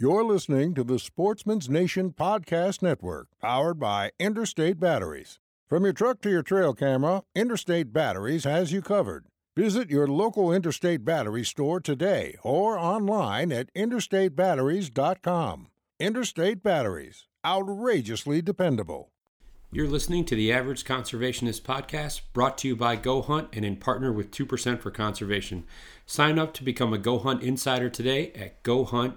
You're listening to the Sportsman's Nation Podcast Network, powered by Interstate Batteries. From your truck to your trail camera, Interstate Batteries has you covered. Visit your local Interstate Battery store today or online at interstatebatteries.com. Interstate Batteries, outrageously dependable. You're listening to the Average Conservationist podcast brought to you by Go Hunt and in partner with 2% for Conservation. Sign up to become a Go Hunt insider today at gohunt.com.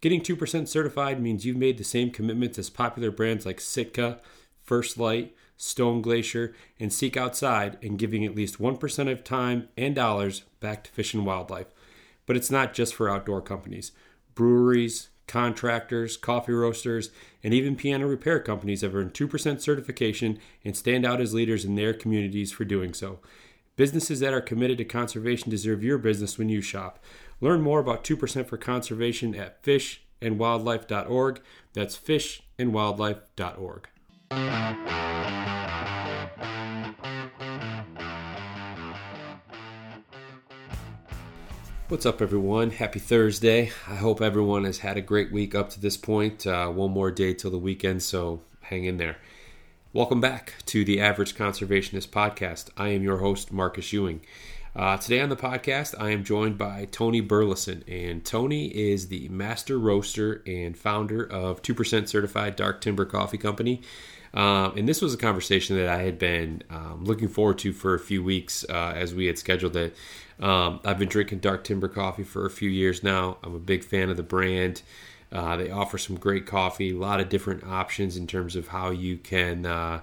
Getting 2% certified means you've made the same commitments as popular brands like Sitka, First Light, Stone Glacier, and Seek Outside, and giving at least 1% of time and dollars back to fish and wildlife. But it's not just for outdoor companies. Breweries, contractors, coffee roasters, and even piano repair companies have earned 2% certification and stand out as leaders in their communities for doing so. Businesses that are committed to conservation deserve your business when you shop. Learn more about 2% for conservation at fishandwildlife.org. That's fishandwildlife.org. What's up, everyone? Happy Thursday. I hope everyone has had a great week up to this point. Uh, one more day till the weekend, so hang in there. Welcome back to the Average Conservationist Podcast. I am your host, Marcus Ewing. Uh, today on the podcast, I am joined by Tony Burlison, and Tony is the master roaster and founder of 2% Certified Dark Timber Coffee Company. Um, and this was a conversation that I had been um, looking forward to for a few weeks uh, as we had scheduled it. Um, I've been drinking Dark Timber coffee for a few years now. I'm a big fan of the brand. Uh, they offer some great coffee, a lot of different options in terms of how you can, uh,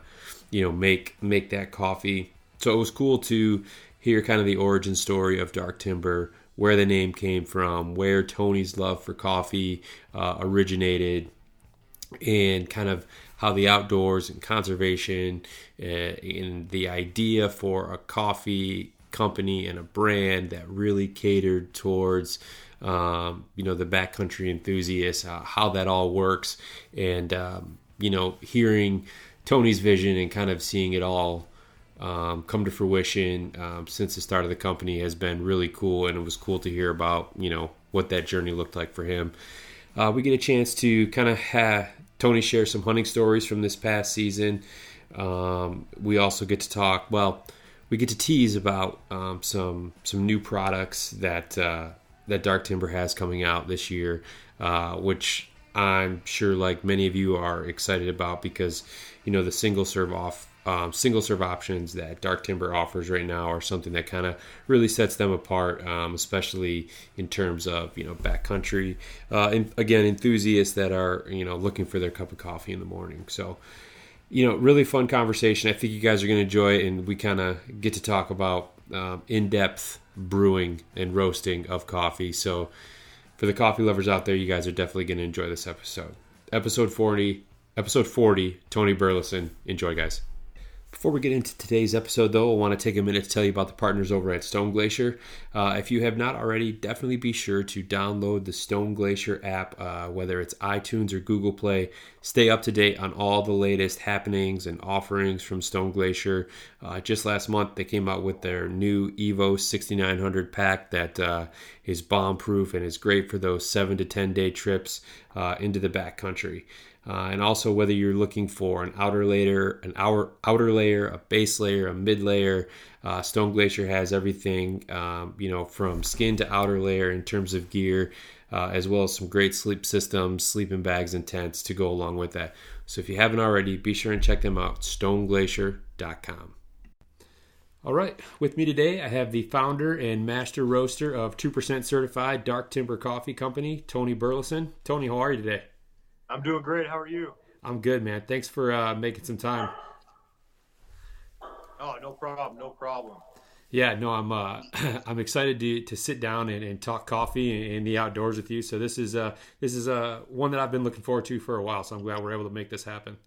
you know, make make that coffee. So it was cool to hear kind of the origin story of Dark Timber, where the name came from, where Tony's love for coffee uh, originated, and kind of how the outdoors and conservation uh, and the idea for a coffee company and a brand that really catered towards um, you know the backcountry enthusiasts, uh, how that all works, and um, you know hearing Tony's vision and kind of seeing it all um, come to fruition um, since the start of the company has been really cool, and it was cool to hear about you know what that journey looked like for him. Uh, we get a chance to kind of have Tony share some hunting stories from this past season. Um, we also get to talk. Well, we get to tease about um, some some new products that uh, that Dark Timber has coming out this year, uh, which I'm sure like many of you are excited about because you know the single serve off um, single serve options that Dark Timber offers right now are something that kind of really sets them apart, um, especially in terms of you know backcountry. Uh, and again, enthusiasts that are you know looking for their cup of coffee in the morning. So, you know, really fun conversation. I think you guys are going to enjoy it, and we kind of get to talk about um, in depth brewing and roasting of coffee. So, for the coffee lovers out there, you guys are definitely going to enjoy this episode. Episode forty. Episode 40, Tony Burlison. Enjoy, guys. Before we get into today's episode, though, I want to take a minute to tell you about the partners over at Stone Glacier. Uh, if you have not already, definitely be sure to download the Stone Glacier app, uh, whether it's iTunes or Google Play. Stay up to date on all the latest happenings and offerings from Stone Glacier. Uh, just last month, they came out with their new Evo 6900 pack that uh, is bomb proof and is great for those seven to 10 day trips uh, into the backcountry. Uh, and also whether you're looking for an outer layer, an outer outer layer, a base layer, a mid layer. Uh, Stone Glacier has everything, um, you know, from skin to outer layer in terms of gear, uh, as well as some great sleep systems, sleeping bags, and tents to go along with that. So if you haven't already, be sure and check them out. StoneGlacier.com. All right, with me today, I have the founder and master roaster of 2% certified Dark Timber Coffee Company, Tony Burlison. Tony, how are you today? I'm doing great. How are you? I'm good, man. Thanks for uh, making some time. Oh, no problem. No problem. Yeah, no, I'm uh, I'm excited to, to sit down and, and talk coffee in the outdoors with you. So this is uh this is uh one that I've been looking forward to for a while. So I'm glad we're able to make this happen.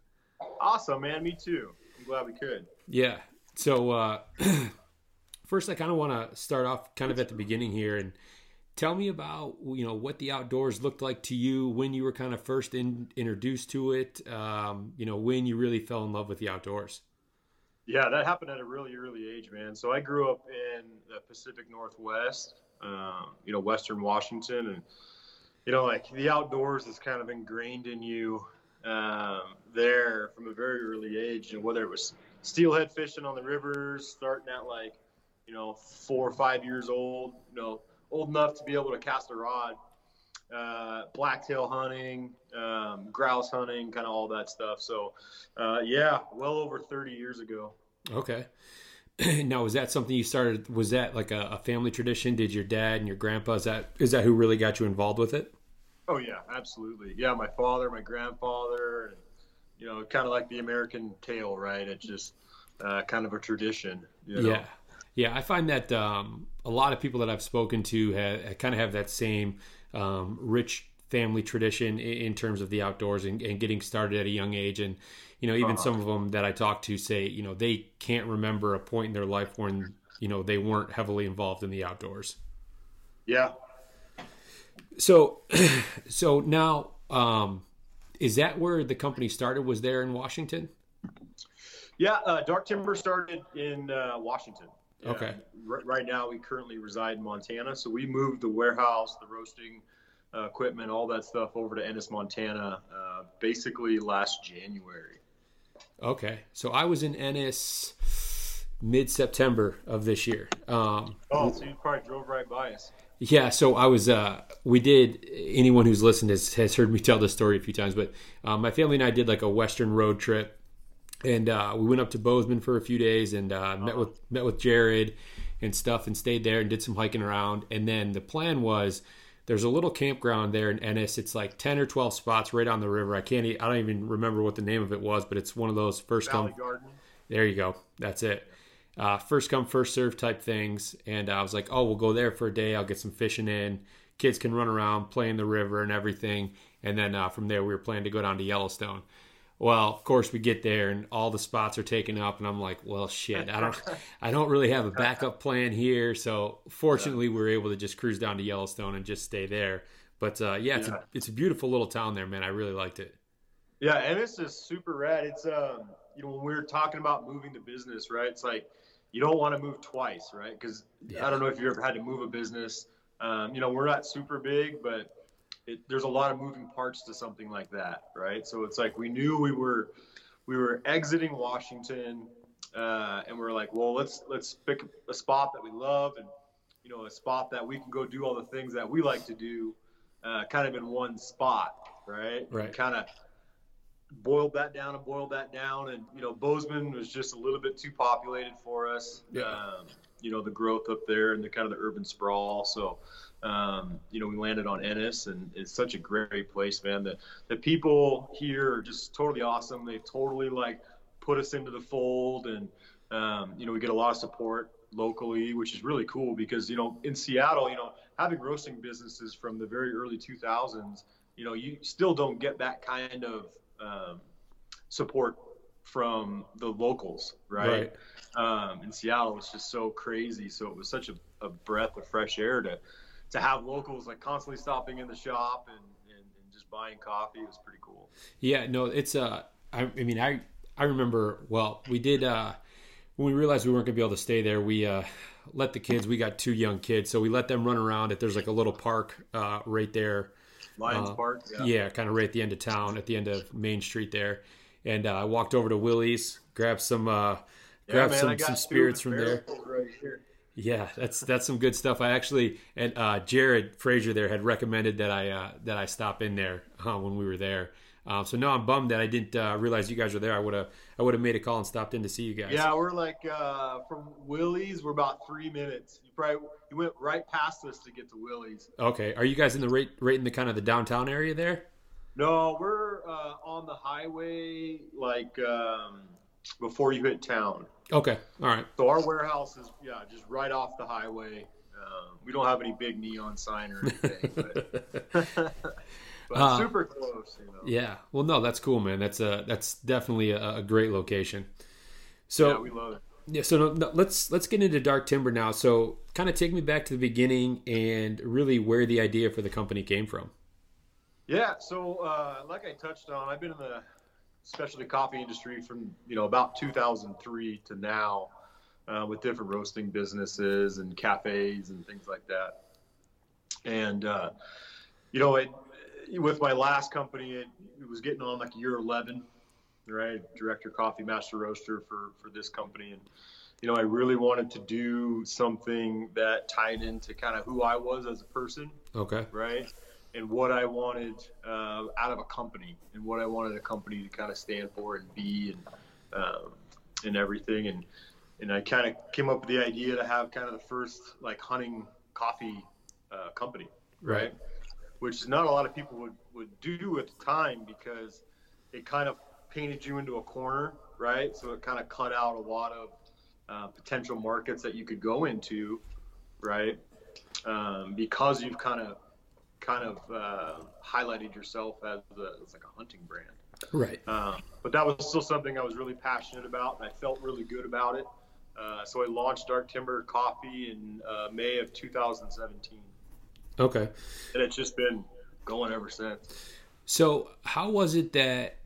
Awesome, man. Me too. I'm glad we could. Yeah. So uh, first, I kind of want to start off kind of at the beginning here and tell me about you know what the outdoors looked like to you when you were kind of first in, introduced to it. Um, you know when you really fell in love with the outdoors. Yeah, that happened at a really early age, man. So I grew up in the Pacific Northwest, um, you know, Western Washington, and you know, like the outdoors is kind of ingrained in you um, there from a very early age. And whether it was steelhead fishing on the rivers, starting at like, you know, four or five years old, you know, old enough to be able to cast a rod, uh, blacktail hunting, um, grouse hunting, kind of all that stuff. So, uh, yeah, well over 30 years ago. Okay. now, was that something you started? Was that like a, a, family tradition? Did your dad and your grandpa is that is that who really got you involved with it? Oh yeah, absolutely. Yeah, my father, my grandfather, and you know, kind of like the American tale, right? It's just uh, kind of a tradition. You know? Yeah, yeah. I find that um, a lot of people that I've spoken to have, kind of have that same um, rich family tradition in, terms of the outdoors and, and, getting started at a young age. And you know, even uh-huh. some of them that I talk to say, you know, they can't remember a point in their life when you know they weren't heavily involved in the outdoors. Yeah. So, so now, um, is that where the company started? Was there in Washington? Yeah, uh, Dark Timber started in uh, Washington. Okay. R- right now, we currently reside in Montana, so we moved the warehouse, the roasting uh, equipment, all that stuff over to Ennis, Montana, uh, basically last January. Okay, so I was in Ennis mid September of this year. Um, oh, so you probably drove right by us. Yeah, so I was. Uh, we did. Anyone who's listened has, has heard me tell this story a few times, but um, my family and I did like a Western road trip, and uh, we went up to Bozeman for a few days and uh, uh-huh. met with met with Jared and stuff, and stayed there and did some hiking around. And then the plan was there's a little campground there in Ennis. It's like ten or twelve spots right on the river. I can't. I don't even remember what the name of it was, but it's one of those first Valley come. Garden. There you go. That's it uh, first come first serve type things and i was like oh we'll go there for a day i'll get some fishing in kids can run around play in the river and everything and then uh, from there we were planning to go down to yellowstone well of course we get there and all the spots are taken up and i'm like well shit i don't i don't really have a backup plan here so fortunately we were able to just cruise down to yellowstone and just stay there but uh, yeah it's, yeah. A, it's a beautiful little town there man i really liked it yeah and this is super rad it's um you know when we were talking about moving the business right it's like you don't want to move twice, right? Because yeah. I don't know if you ever had to move a business. Um, you know, we're not super big, but it, there's a lot of moving parts to something like that, right? So it's like we knew we were we were exiting Washington, uh, and we are like, well, let's let's pick a spot that we love, and you know, a spot that we can go do all the things that we like to do, uh, kind of in one spot, right? Right. Kind of boiled that down and boiled that down. And, you know, Bozeman was just a little bit too populated for us. Yeah. Um, you know, the growth up there and the kind of the urban sprawl. So, um, you know, we landed on Ennis and it's such a great place, man. The, the people here are just totally awesome. They totally like put us into the fold and, um, you know, we get a lot of support locally, which is really cool because, you know, in Seattle, you know, having roasting businesses from the very early 2000s, you know, you still don't get that kind of um, support from the locals, right? right. Um, in Seattle, it's just so crazy. So it was such a, a, breath of fresh air to to have locals like constantly stopping in the shop and, and, and just buying coffee. It was pretty cool. Yeah, no, it's uh, I, I mean, I I remember well, we did uh, when we realized we weren't gonna be able to stay there, we uh, let the kids. We got two young kids, so we let them run around. If there's like a little park uh, right there Lions uh, Park. Yeah. yeah. kind of right at the end of town, at the end of Main Street there. And uh, I walked over to Willie's, grabbed some, uh, grabbed yeah, man, some, some spirits from there. Right yeah, that's that's some good stuff. I actually and uh, Jared Frazier there had recommended that I uh, that I stop in there uh, when we were there. Um, so now I'm bummed that I didn't uh, realize you guys were there. I would have I would have made a call and stopped in to see you guys. Yeah, we're like uh, from Willie's. We're about three minutes. You probably you went right past us to get to Willie's. Okay, are you guys in the right right in the kind of the downtown area there? No, we're uh, on the highway, like um, before you hit town. Okay, all right. So our warehouse is yeah, just right off the highway. Um, we don't have any big neon sign or anything, but, but uh, super close. You know? Yeah. Well, no, that's cool, man. That's a that's definitely a, a great location. So yeah, we love it. Yeah, so no, no, let's let's get into Dark Timber now. So, kind of take me back to the beginning and really where the idea for the company came from. Yeah, so uh, like I touched on, I've been in the specialty coffee industry from you know about 2003 to now, uh, with different roasting businesses and cafes and things like that. And uh, you know, it with my last company, it, it was getting on like year 11 right? Director coffee master roaster for for this company, and you know, I really wanted to do something that tied into kind of who I was as a person. Okay. Right. And what I wanted uh, out of a company, and what I wanted a company to kind of stand for and be, and um, and everything, and and I kind of came up with the idea to have kind of the first like hunting coffee uh, company, right? right? Which not a lot of people would would do at the time because it kind of painted you into a corner, right? So it kind of cut out a lot of uh, potential markets that you could go into, right? Um, because you've kind of kind of uh, highlighted yourself as, a, as like a hunting brand. Right. Um, but that was still something I was really passionate about, and I felt really good about it. Uh, so I launched Dark Timber Coffee in uh, May of 2017. Okay. And it's just been going ever since. So, how was it that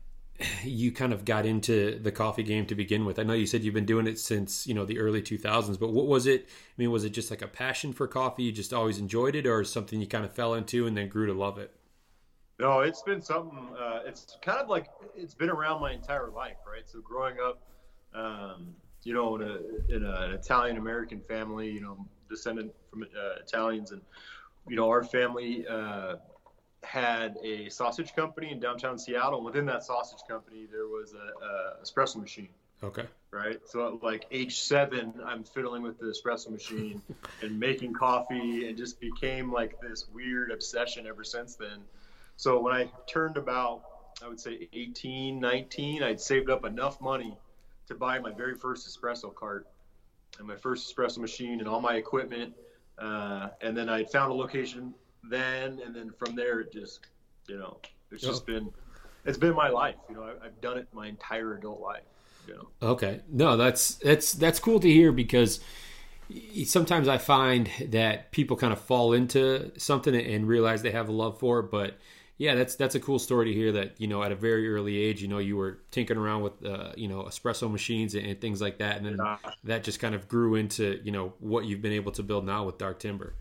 you kind of got into the coffee game to begin with? I know you said you've been doing it since you know the early 2000s, but what was it? I mean, was it just like a passion for coffee? You just always enjoyed it, or something you kind of fell into and then grew to love it? No, it's been something. Uh, it's kind of like it's been around my entire life, right? So growing up, um, you know, in, a, in a, an Italian American family, you know, descendant from uh, Italians, and you know, our family. Uh, had a sausage company in downtown Seattle. And within that sausage company, there was a, a espresso machine. Okay. Right. So at like age seven, I'm fiddling with the espresso machine and making coffee, and just became like this weird obsession ever since then. So when I turned about, I would say 18, 19, I'd saved up enough money to buy my very first espresso cart and my first espresso machine and all my equipment. Uh, and then I found a location then, and then from there it just, you know, it's just oh. been, it's been my life. You know, I, have done it my entire adult life. You know. Okay, no, that's that's that's cool to hear because sometimes I find that people kind of fall into something and realize they have a love for it, but yeah, that's that's a cool story to hear that you know at a very early age, you know, you were tinkering around with uh, you know espresso machines and, and, things like that, and then yeah. that just kind of grew into you know what you've been able to build now with Dark Timber.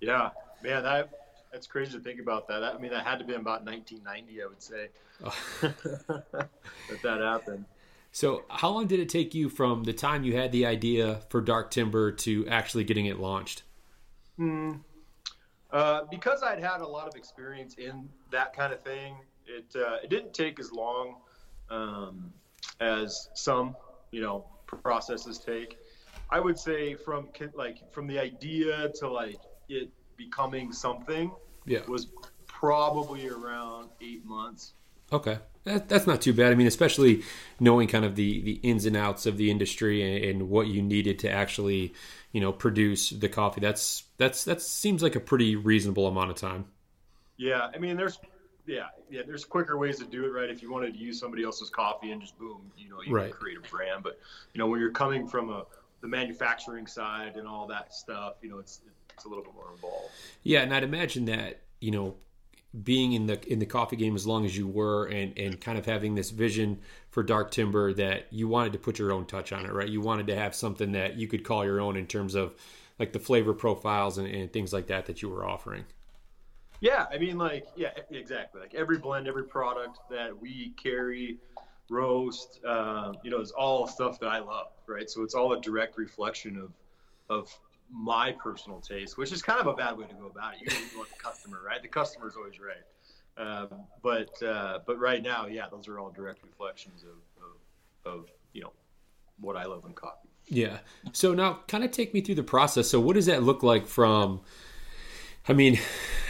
Yeah, man, that that's crazy to think about that. I mean, that had to be about 1990, I would say, oh. that that happened. So, how long did it take you from the time you had the idea for Dark Timber to actually getting it launched? Hmm. Uh, because I'd had a lot of experience in that kind of thing, it uh, it didn't take as long um, as some you know processes take. I would say from like from the idea to like it becoming something yeah. was probably around eight months. Okay. That, that's not too bad. I mean, especially knowing kind of the, the ins and outs of the industry and, and what you needed to actually, you know, produce the coffee. That's that's that seems like a pretty reasonable amount of time. Yeah, I mean, there's yeah, yeah, there's quicker ways to do it, right? If you wanted to use somebody else's coffee and just boom, you know, you right. create a brand. But you know, when you're coming from a the manufacturing side and all that stuff, you know, it's it's a little bit more involved. Yeah, and I'd imagine that you know being in the in the coffee game as long as you were and and kind of having this vision for dark timber that you wanted to put your own touch on it right? You wanted to have something that you could call your own in terms of like the flavor profiles and, and things like that that you were offering. Yeah i mean like yeah exactly. Like every blend every product that we carry roast uh, you know is all stuff that i love right? So it's all a direct reflection of of my personal taste, which is kind of a bad way to go about it. You want the customer, right? The customer is always right. Um, but uh, but right now, yeah, those are all direct reflections of, of, of you know what I love in coffee. Yeah. So now, kind of take me through the process. So, what does that look like from I mean,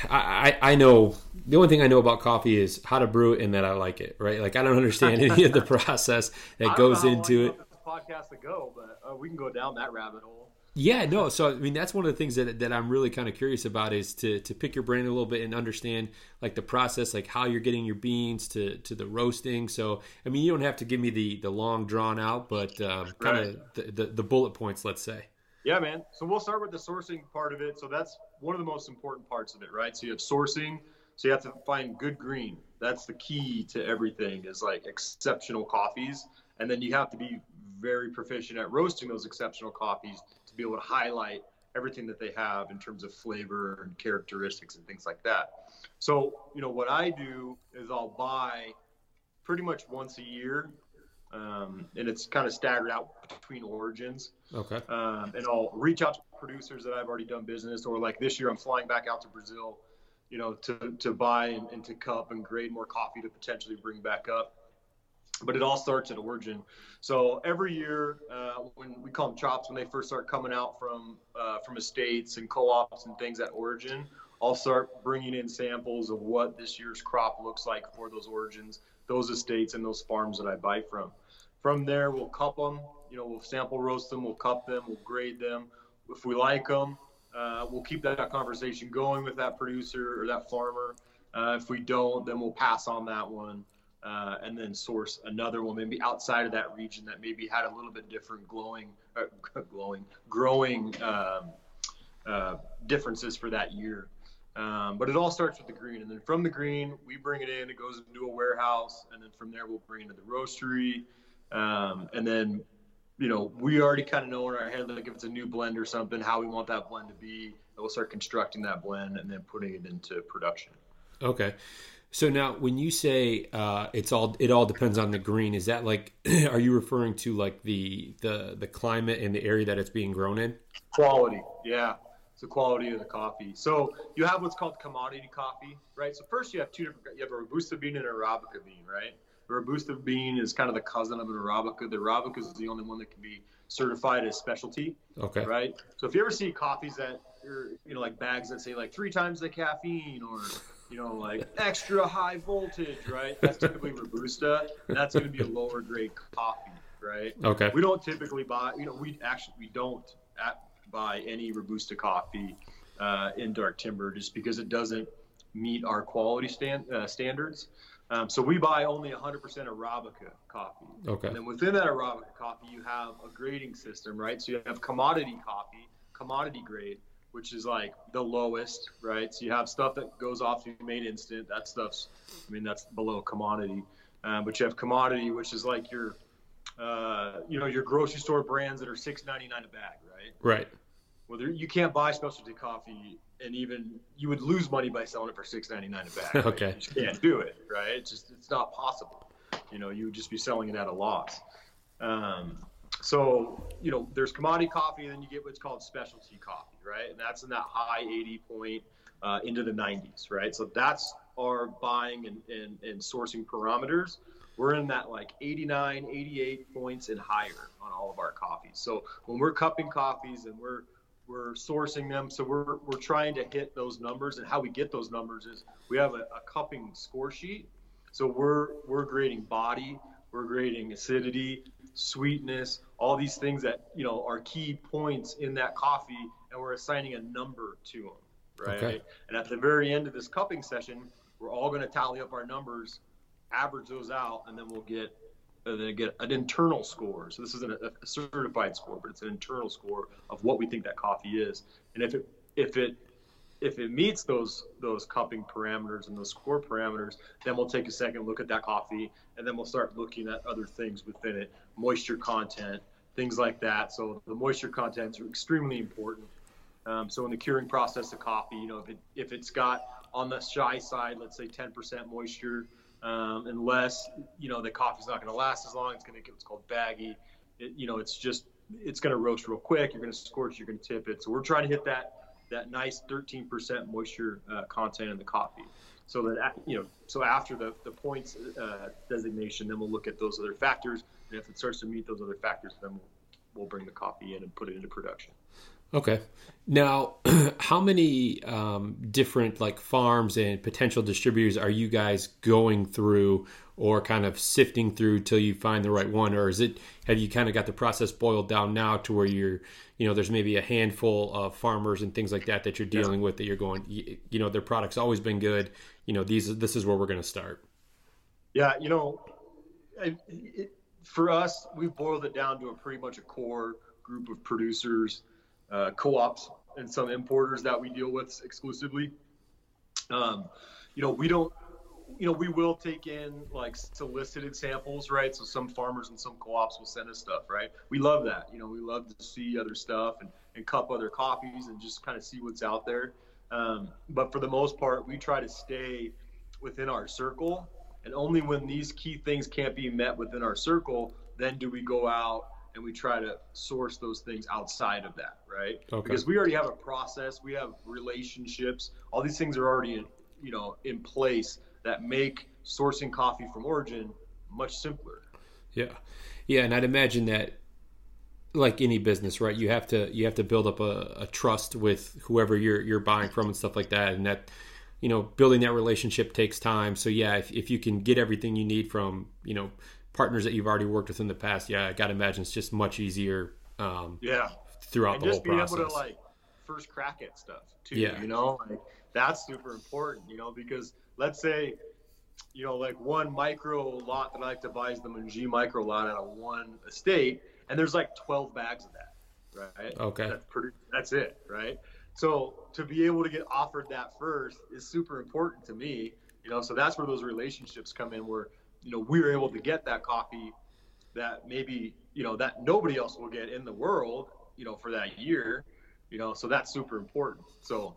I, I know the only thing I know about coffee is how to brew it and that I like it, right? Like I don't understand any of the process that goes into it. Podcast to go, but uh, we can go down that rabbit hole. Yeah, no. So I mean, that's one of the things that that I'm really kind of curious about is to to pick your brain a little bit and understand like the process, like how you're getting your beans to to the roasting. So I mean, you don't have to give me the the long drawn out, but um, kind of right. the, the the bullet points, let's say. Yeah, man. So we'll start with the sourcing part of it. So that's one of the most important parts of it, right? So you have sourcing. So you have to find good green. That's the key to everything is like exceptional coffees. And then you have to be very proficient at roasting those exceptional coffees be able to highlight everything that they have in terms of flavor and characteristics and things like that. So, you know, what I do is I'll buy pretty much once a year um, and it's kind of staggered out between origins. Okay. Um, and I'll reach out to producers that I've already done business, or like this year, I'm flying back out to Brazil, you know, to to buy and, and to cup and grade more coffee to potentially bring back up. But it all starts at origin. So every year, uh, when we call them chops, when they first start coming out from uh, from estates and co-ops and things at origin, I'll start bringing in samples of what this year's crop looks like for those origins those estates and those farms that I buy from. From there, we'll cup them. You know, we'll sample roast them, we'll cup them, we'll grade them. If we like them, uh, we'll keep that conversation going with that producer or that farmer. Uh, if we don't, then we'll pass on that one uh, and then source another one, maybe outside of that region that maybe had a little bit different glowing, uh, glowing, growing um, uh, differences for that year. Um, but it all starts with the green, and then from the green, we bring it in. It goes into a warehouse, and then from there, we'll bring it to the roastery, um, and then, you know, we already kind of know in our head, like if it's a new blend or something, how we want that blend to be. And we'll start constructing that blend and then putting it into production. Okay. So now, when you say uh, it's all, it all depends on the green. Is that like, are you referring to like the the the climate and the area that it's being grown in? Quality, yeah. It's the quality of the coffee. So you have what's called commodity coffee, right? So first you have two different. You have a robusta bean and a arabica bean, right? The robusta bean is kind of the cousin of an arabica. The arabica is the only one that can be certified as specialty. Okay. Right. So if you ever see coffees that are, you know, like bags that say like three times the caffeine or you know, like extra high voltage, right? That's typically robusta. That's going to be a lower grade coffee, right? Okay. We don't typically buy, you know, we actually we don't at buy any Robusta coffee uh, in dark timber just because it doesn't meet our quality stand, uh, standards. Um, so we buy only 100% Arabica coffee. Okay. And then within that Arabica coffee, you have a grading system, right? So you have commodity coffee, commodity grade, which is like the lowest, right? So you have stuff that goes off to made instant. That stuff's, I mean, that's below commodity. Um, but you have commodity, which is like your, uh, you know, your grocery store brands that are six ninety nine a bag, right? Right. Well, there, you can't buy specialty coffee, and even you would lose money by selling it for six ninety nine a bag. Right? okay. You just can't do it, right? It's just it's not possible. You know, you would just be selling it at a loss. Um, so you know, there's commodity coffee, and then you get what's called specialty coffee, right? And that's in that high 80 point uh, into the 90s, right? So that's our buying and, and, and sourcing parameters we're in that like 89, 88 points and higher on all of our coffees. So when we're cupping coffees and we're we're sourcing them, so we're we're trying to hit those numbers. And how we get those numbers is we have a, a cupping score sheet. So we're we're grading body, we're grading acidity, sweetness, all these things that you know are key points in that coffee, and we're assigning a number to them, right? Okay. And at the very end of this cupping session, we're all going to tally up our numbers average those out, and then we'll get uh, then get an internal score. So this isn't a, a, certified score, but it's an internal score of what we think that coffee is. And if it if it if it meets those those cupping parameters and those score parameters, then we'll take a second look at that coffee, and then we'll start looking at other things within it, moisture content, things like that. So the moisture contents are extremely important. Um, so in the curing process of coffee, you know, if it if it's got on the shy side, let's say 10% moisture, um, unless you know the coffee's not going to last as long. It's going to get what's called baggy. It, you know, it's just it's going to roast real quick. You're going to scorch. You're going to tip it. So we're trying to hit that that nice 13% moisture uh, content in the coffee. So that you know, so after the the points uh, designation, then we'll look at those other factors, and if it starts to meet those other factors, then we'll we'll bring the coffee in and put it into production. Okay. Now, how many um, different like farms and potential distributors are you guys going through, or kind of sifting through till you find the right one, or is it have you kind of got the process boiled down now to where you're, you know, there's maybe a handful of farmers and things like that that you're dealing yeah. with that you're going, you, you know, their product's always been good. You know, these this is where we're going to start. Yeah, you know, it, it, for us, we've boiled it down to a pretty much a core group of producers, uh, co-ops, and some importers that we deal with exclusively. Um, you know, we don't, you know, we will take in like solicited samples, right? So some farmers and some co-ops will send us stuff, right? We love that. You know, we love to see other stuff and, and cup other coffees and just kind of see what's out there. Um, but for the most part, we try to stay within our circle. And only when these key things can't be met within our circle, then do we go out and we try to source those things outside of that, right? Okay. Because we already have a process, we have relationships, all these things are already in, you know, in place that make sourcing coffee from origin much simpler. Yeah. Yeah, and I'd imagine that like any business, right? You have to you have to build up a, a trust with whoever you're you're buying from and stuff like that and that you know building that relationship takes time so yeah if, if you can get everything you need from you know partners that you've already worked with in the past, yeah, I gotta imagine it's just much easier. Um, yeah. Throughout and the whole process. Just being able to like first crack at stuff too. Yeah. You know, like that's super important. You know, because let's say, you know, like one micro lot that I like to buy is the Mungie micro lot out of one estate, and there's like 12 bags of that, right? Okay. That's pretty. That's it, right? So to be able to get offered that first is super important to me. You know, so that's where those relationships come in, where you know we were able to get that coffee that maybe you know that nobody else will get in the world you know for that year you know so that's super important so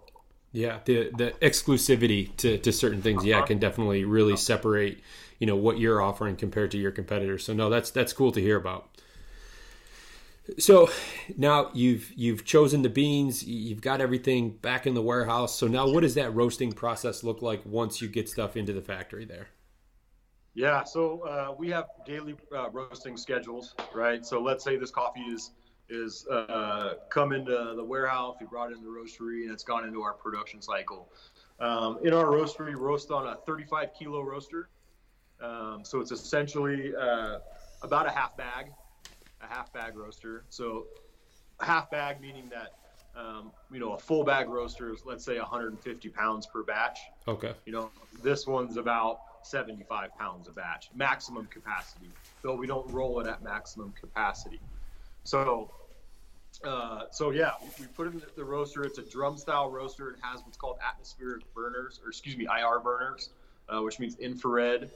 yeah the the exclusivity to, to certain things yeah can definitely really separate you know what you're offering compared to your competitors. So no that's that's cool to hear about. So now you've you've chosen the beans you've got everything back in the warehouse. So now what does that roasting process look like once you get stuff into the factory there? Yeah, so uh, we have daily uh, roasting schedules, right? So let's say this coffee is is uh, come into the warehouse, we brought it in the roastery, and it's gone into our production cycle. Um, in our roastery, roast on a 35 kilo roaster. Um, so it's essentially uh, about a half bag, a half bag roaster. So half bag meaning that um, you know a full bag roaster is let's say 150 pounds per batch. Okay. You know this one's about 75 pounds a batch, maximum capacity, though we don't roll it at maximum capacity. So, uh, so yeah, we put it in the roaster. It's a drum style roaster. It has what's called atmospheric burners, or excuse me, IR burners, uh, which means infrared,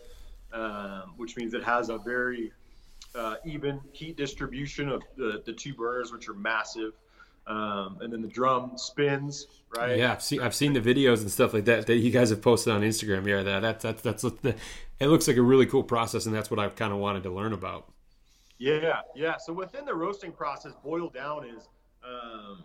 um, which means it has a very uh, even heat distribution of the, the two burners, which are massive. Um, and then the drum spins, right? Yeah, I've seen I've seen the videos and stuff like that that you guys have posted on Instagram. Yeah, that that's that's that's it looks like a really cool process, and that's what I've kind of wanted to learn about. Yeah, yeah. So within the roasting process, boiled down is um,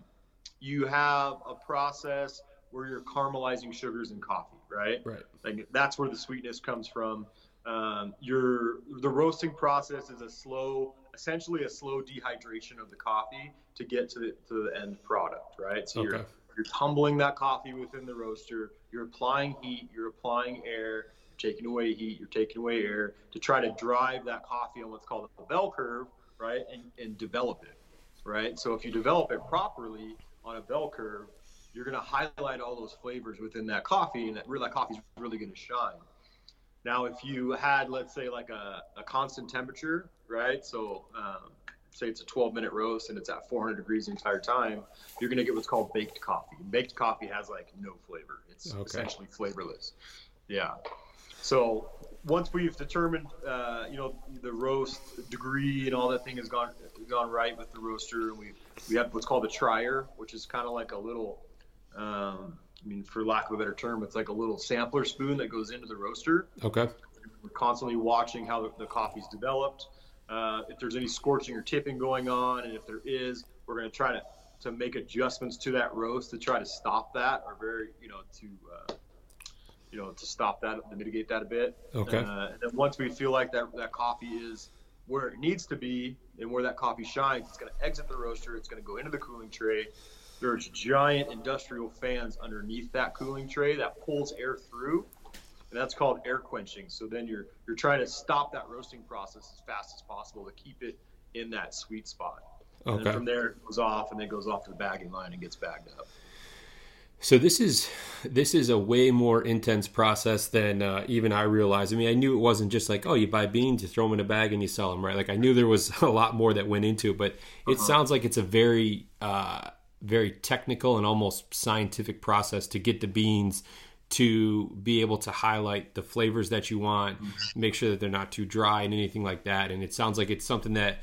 you have a process where you're caramelizing sugars in coffee, right? Right. Like that's where the sweetness comes from. Um, your the roasting process is a slow essentially a slow dehydration of the coffee to get to the, to the end product, right? So okay. you're you're tumbling that coffee within the roaster. You're applying heat. You're applying air. You're taking away heat. You're taking away air to try to drive that coffee on what's called a bell curve, right? And, and develop it, right? So if you develop it properly on a bell curve, you're going to highlight all those flavors within that coffee, and that, that coffee is really going to shine. Now, if you had, let's say, like a, a constant temperature, right? So, um, say it's a 12 minute roast and it's at 400 degrees the entire time, you're going to get what's called baked coffee. Baked coffee has like no flavor, it's okay. essentially flavorless. Yeah. So, once we've determined, uh, you know, the roast degree and all that thing has gone gone right with the roaster, and we we have what's called a trier, which is kind of like a little um, I mean, for lack of a better term, it's like a little sampler spoon that goes into the roaster. Okay. We're constantly watching how the, the coffee's developed. Uh, if there's any scorching or tipping going on, and if there is, we're going to try to to make adjustments to that roast to try to stop that, or very, you know, to uh, you know, to stop that, to mitigate that a bit. Okay. Uh, and then once we feel like that that coffee is where it needs to be and where that coffee shines, it's going to exit the roaster. It's going to go into the cooling tray there's giant industrial fans underneath that cooling tray that pulls air through, and that's called air quenching. So then you're you're trying to stop that roasting process as fast as possible to keep it in that sweet spot. Okay. And from there it goes off and then goes off to the bagging line and gets bagged up. So this is this is a way more intense process than uh, even I realized. I mean, I knew it wasn't just like oh, you buy beans, you throw them in a bag, and you sell them, right? Like I knew there was a lot more that went into it, but it uh-huh. sounds like it's a very uh, very technical and almost scientific process to get the beans to be able to highlight the flavors that you want, mm-hmm. make sure that they're not too dry and anything like that. And it sounds like it's something that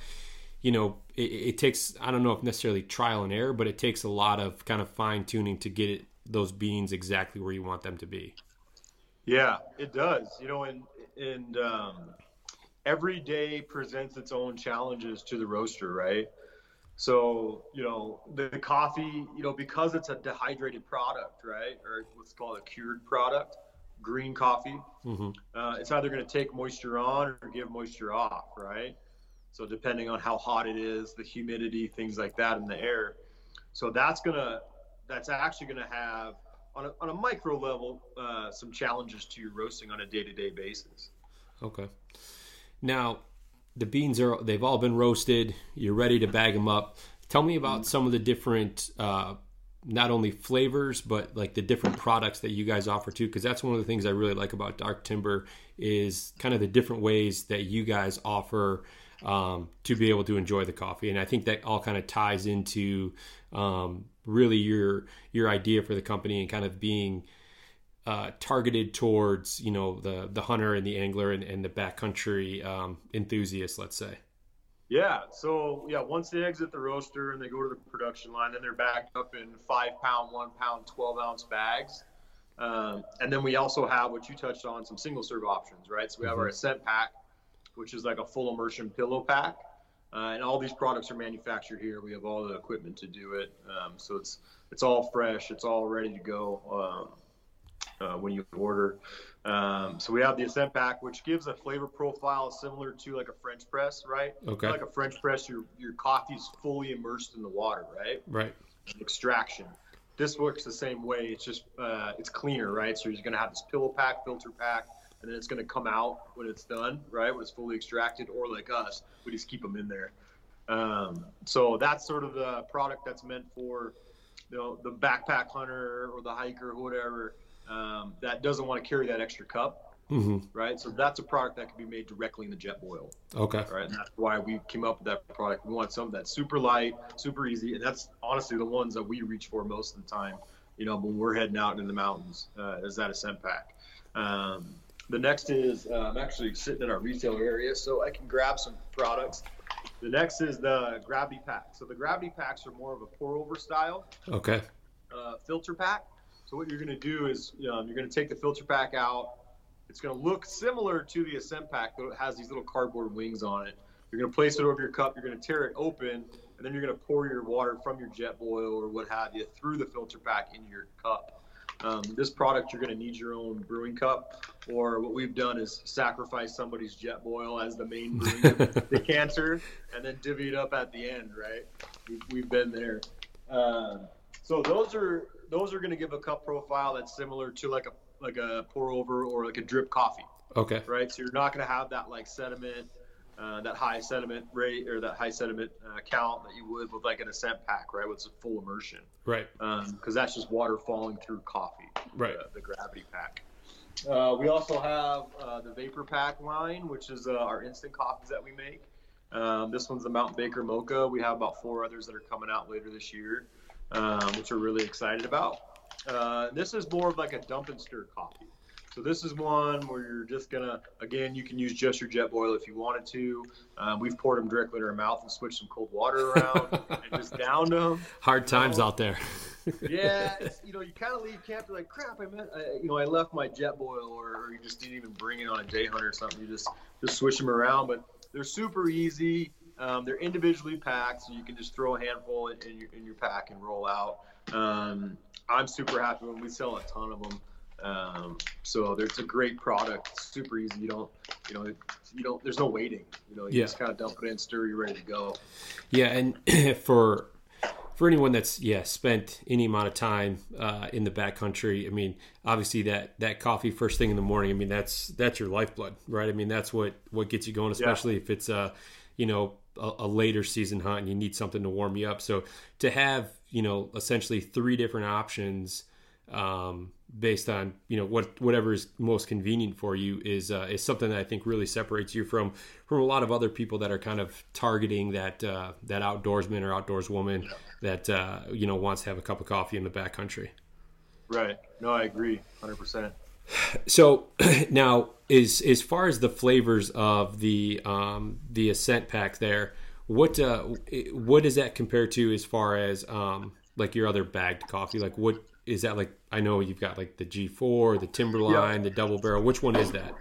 you know it, it, takes i don't know if necessarily trial and error but it takes a lot of kind of fine tuning to get it, those beans exactly where you want them to be. Yeah it does. You know and and um, every day presents its own challenges to the roaster right? So you know the, the coffee you know because it's a dehydrated product right? Or what's called a cured product green coffee mm-hmm. uh, it's either going to take moisture on or give moisture off right so depending on how hot it is, the humidity, things like that in the air. So that's gonna that's actually gonna have on a, on a micro level uh, some challenges to your roasting on a day to day basis. Okay. Now the beans are they've all been roasted. You're ready to bag them up. Tell me about some of the different. Uh, not only flavors but like the different products that you guys offer too because that's one of the things i really like about dark timber is kind of the different ways that you guys offer um, to be able to enjoy the coffee. And I think that all kind of ties into um, really your your idea for the company and kind of being uh, targeted towards you know the the hunter and the angler and, and the backcountry um, enthusiast, let's say. Yeah. So yeah, once they exit the roaster and they go to the production line, then they're backed up in five pound, one pound, twelve ounce bags. Um, and then we also have what you touched on, some single serve options, right? So we have mm-hmm. our ascent pack, which is like a full immersion pillow pack. Uh, and all these products are manufactured here. We have all the equipment to do it, um, so it's it's all fresh. It's all ready to go um, uh, when you order. Um, so we have the Ascent Pack, which gives a flavor profile similar to like a French press, right? Okay. Like a French press, your your coffee's fully immersed in the water, right? Right. Extraction. This works the same way. It's just uh, it's cleaner, right? So you're going to have this pillow pack, filter pack, and then it's going to come out when it's done, right? When it's fully extracted, or like us, we just keep them in there. Um, so that's sort of the product that's meant for, you know, the backpack hunter or the hiker or whatever um, that doesn't want to carry that extra cup, mm-hmm. right? So that's a product that can be made directly in the Jetboil. Okay. Right, and that's why we came up with that product. We want something that's super light, super easy, and that's honestly the ones that we reach for most of the time. You know, when we're heading out in the mountains, uh, is that ascent pack. Um, the next is uh, I'm actually sitting in our retail area, so I can grab some products. The next is the gravity pack. So the gravity packs are more of a pour over style. Okay. Uh, filter pack. So what you're going to do is um, you're going to take the filter pack out. It's going to look similar to the Ascent pack, but it has these little cardboard wings on it. You're going to place it over your cup. You're going to tear it open, and then you're going to pour your water from your jet Jetboil or what have you through the filter pack into your cup. Um, this product, you're going to need your own brewing cup, or what we've done is sacrifice somebody's Jetboil as the main brewing decanter, and then divvy it up at the end. Right? We've, we've been there. Uh, so those are those are going to give a cup profile that's similar to like a like a pour over or like a drip coffee. Okay. Right. So you're not going to have that like sediment uh, that high sediment rate or that high sediment uh, count that you would with like an ascent pack, right? With a full immersion, right? Because um, that's just water falling through coffee, right? The, the gravity pack. Uh, we also have uh, the vapor pack line, which is uh, our instant coffees that we make. Um, this one's the Mountain Baker Mocha. We have about four others that are coming out later this year, um, which we're really excited about. this is more of like a dump and stir coffee. So this is one where you're just gonna, again, you can use just your jet Jetboil if you wanted to. Um, we've poured them directly in our mouth and switched some cold water around and just downed them. Hard times out there. yeah, you know, you kind of leave camp, you're like, crap, I meant, I, you know, I left my Jetboil, or, or you just didn't even bring it on a day hunt or something. You just just switch them around, but they're super easy. Um, they're individually packed, so you can just throw a handful in, in, your, in your pack and roll out. Um, I'm super happy when we sell a ton of them. Um, so it's a great product, super easy. You don't, you know, you don't. There's no waiting. You know, you yeah. just kind of dump it in, stir, you're ready to go. Yeah, and for for anyone that's yeah spent any amount of time uh, in the backcountry, I mean, obviously that that coffee first thing in the morning. I mean, that's that's your lifeblood, right? I mean, that's what what gets you going, especially yeah. if it's a you know a, a, later season hunt and you need something to warm you up. So to have you know essentially three different options um, based on you know what whatever is most convenient for you is uh, is something that I think really separates you from from a lot of other people that are kind of targeting that uh, that outdoorsman or outdoors woman that uh, you know wants to have a cup of coffee in the backcountry. Right. No, I agree, hundred percent. So now, is as far as the flavors of the um, the Ascent pack there, what uh, what does that compare to as far as um, like your other bagged coffee? Like what is that like? I know you've got like the G4, the Timberline, the double barrel. Which one is that?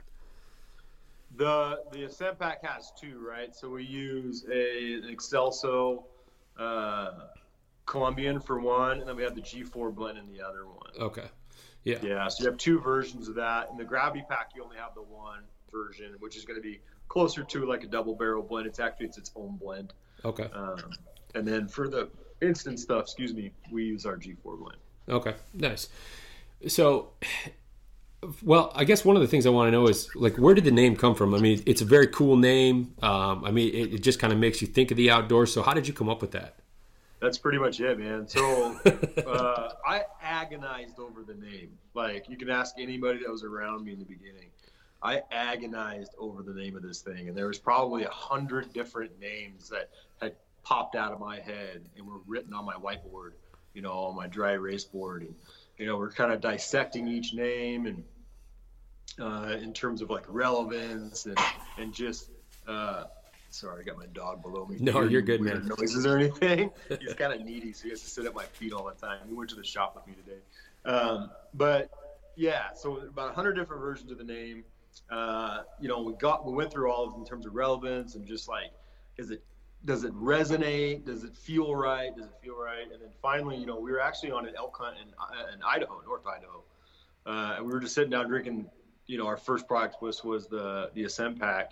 The the Ascent pack has two, right? So we use a Excelso uh, Colombian for one, and then we have the G4 blend in the other one. Okay. Yeah. Yeah. So you have two versions of that. In the Gravity pack, you only have the one version, which is going to be closer to like a double barrel blend. It's actually it's its own blend. Okay. Um, and then for the instant stuff, excuse me, we use our G4 blend. Okay, nice. So, well, I guess one of the things I want to know is like, where did the name come from? I mean, it's a very cool name. Um, I mean, it, it just kind of makes you think of the outdoors. So, how did you come up with that? That's pretty much it, man. So, uh, I agonized over the name. Like, you can ask anybody that was around me in the beginning. I agonized over the name of this thing, and there was probably a hundred different names that had popped out of my head and were written on my whiteboard you know, on my dry erase board. And, you know, we're kind of dissecting each name and uh, in terms of like relevance and, and just, uh, sorry, I got my dog below me. No, you're good, man. Noises or anything. He's kind of needy, so he has to sit at my feet all the time. He went to the shop with me today. Um, but yeah, so about a 100 different versions of the name. Uh, you know, we got we went through all of them in terms of relevance and just like, is it does it resonate? Does it feel right? Does it feel right? And then finally, you know, we were actually on an elk hunt in, uh, in Idaho, North Idaho, uh, and we were just sitting down drinking. You know, our first product was was the the Ascent pack,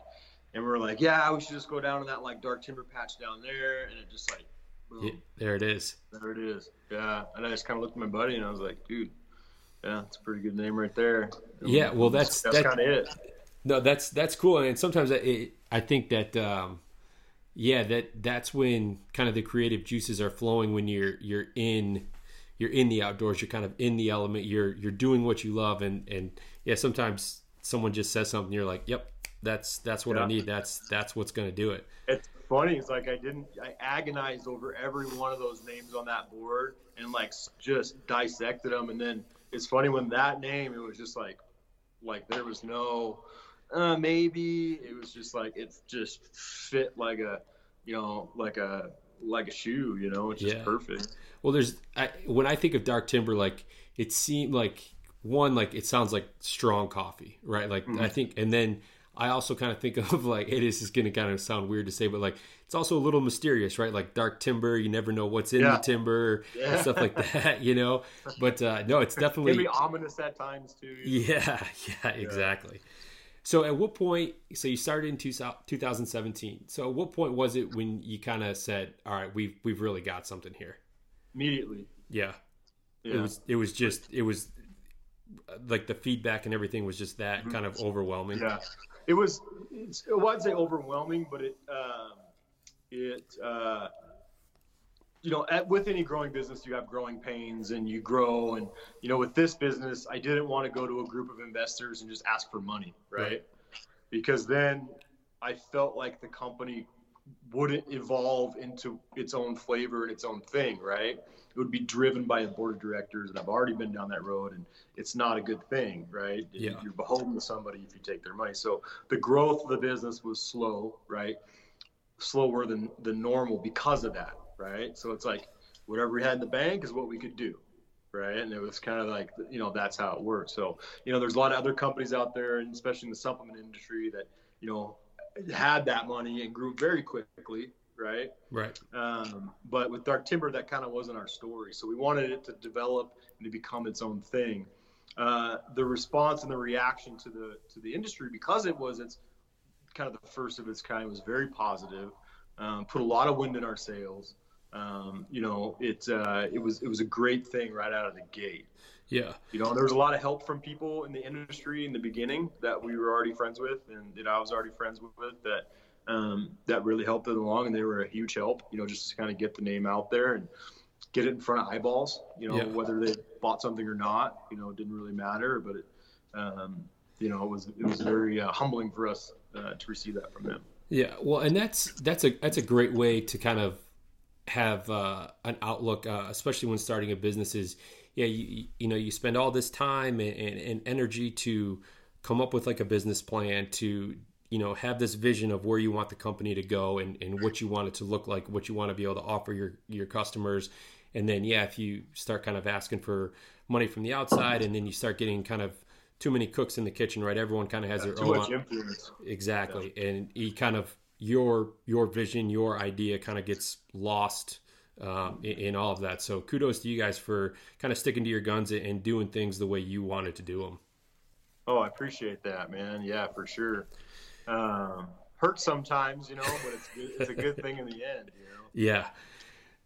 and we were like, yeah, we should just go down to that like dark timber patch down there, and it just like, boom, yeah, there it is. There it is. Yeah, and I just kind of looked at my buddy and I was like, dude, yeah, it's a pretty good name right there. Yeah, well, that's that's, that's kind of it. No, that's that's cool, and sometimes I, I think that. Um, yeah, that that's when kind of the creative juices are flowing when you're you're in you're in the outdoors, you're kind of in the element, you're you're doing what you love and and yeah, sometimes someone just says something you're like, "Yep, that's that's what yeah. I need. That's that's what's going to do it." It's funny. It's like I didn't I agonized over every one of those names on that board and like just dissected them and then it's funny when that name it was just like like there was no uh, maybe. It was just like it just fit like a you know like a like a shoe you know? It's just yeah. perfect. Well there's I, when i think of dark timber like it seemed like one like it sounds like strong coffee right? Like mm-hmm. i think and then i also kind of think of like hey this is going to kind of sound weird to say but like it's also a little mysterious right? Like dark timber you never know what's in yeah. the timber yeah. and stuff like that you know? But uh no it's definitely it can be ominous at times too yeah yeah exactly so at what point? So you started in 2017. So at what point was it when you kind of said, "All right, we've we've really got something here"? Immediately. Yeah. yeah. It was it was just it was like the feedback and everything was just that mm-hmm. kind of overwhelming. Yeah. It was. It wasn't say overwhelming, but it um, it. Uh, you know, at, with any growing business, you have growing pains and you grow. And, you know, with this business, I didn't want to go to a group of investors and just ask for money, right? right. Because then I felt like the company wouldn't evolve into its own flavor and its own thing, right? It would be driven by the board of directors, and I've already been down that road, and it's not a good thing, right? Yeah. You're beholden to somebody if you take their money. So the growth of the business was slow, right? Slower than the normal because of that, right? So it's like whatever we had in the bank is what we could do, right? And it was kind of like you know that's how it works. So you know, there's a lot of other companies out there, and especially in the supplement industry, that you know had that money and grew very quickly, right? Right. Um, but with Dark Timber, that kind of wasn't our story. So we wanted it to develop and to become its own thing. Uh, the response and the reaction to the to the industry because it was its kind of the first of its kind was very positive. Um, put a lot of wind in our sails. Um, you know, it uh, it was it was a great thing right out of the gate. Yeah. You know, there was a lot of help from people in the industry in the beginning that we were already friends with, and that I was already friends with that um, that really helped it along, and they were a huge help. You know, just to kind of get the name out there and get it in front of eyeballs. You know, yeah. whether they bought something or not, you know, it didn't really matter. But it, um, you know, it was it was very uh, humbling for us uh, to receive that from them. Yeah, well, and that's that's a that's a great way to kind of have uh, an outlook, uh, especially when starting a business. Is yeah, you you know you spend all this time and, and, and energy to come up with like a business plan to you know have this vision of where you want the company to go and, and what you want it to look like what you want to be able to offer your your customers and then yeah if you start kind of asking for money from the outside and then you start getting kind of too many cooks in the kitchen right everyone kind of has yeah, their own influence exactly yeah. and you kind of your your vision your idea kind of gets lost um, in, in, all of that. So kudos to you guys for kind of sticking to your guns and doing things the way you wanted to do them oh i appreciate that man. Yeah for sure. Um, hurts sometimes you know but it's good, it's a good thing in the end you know? Yeah.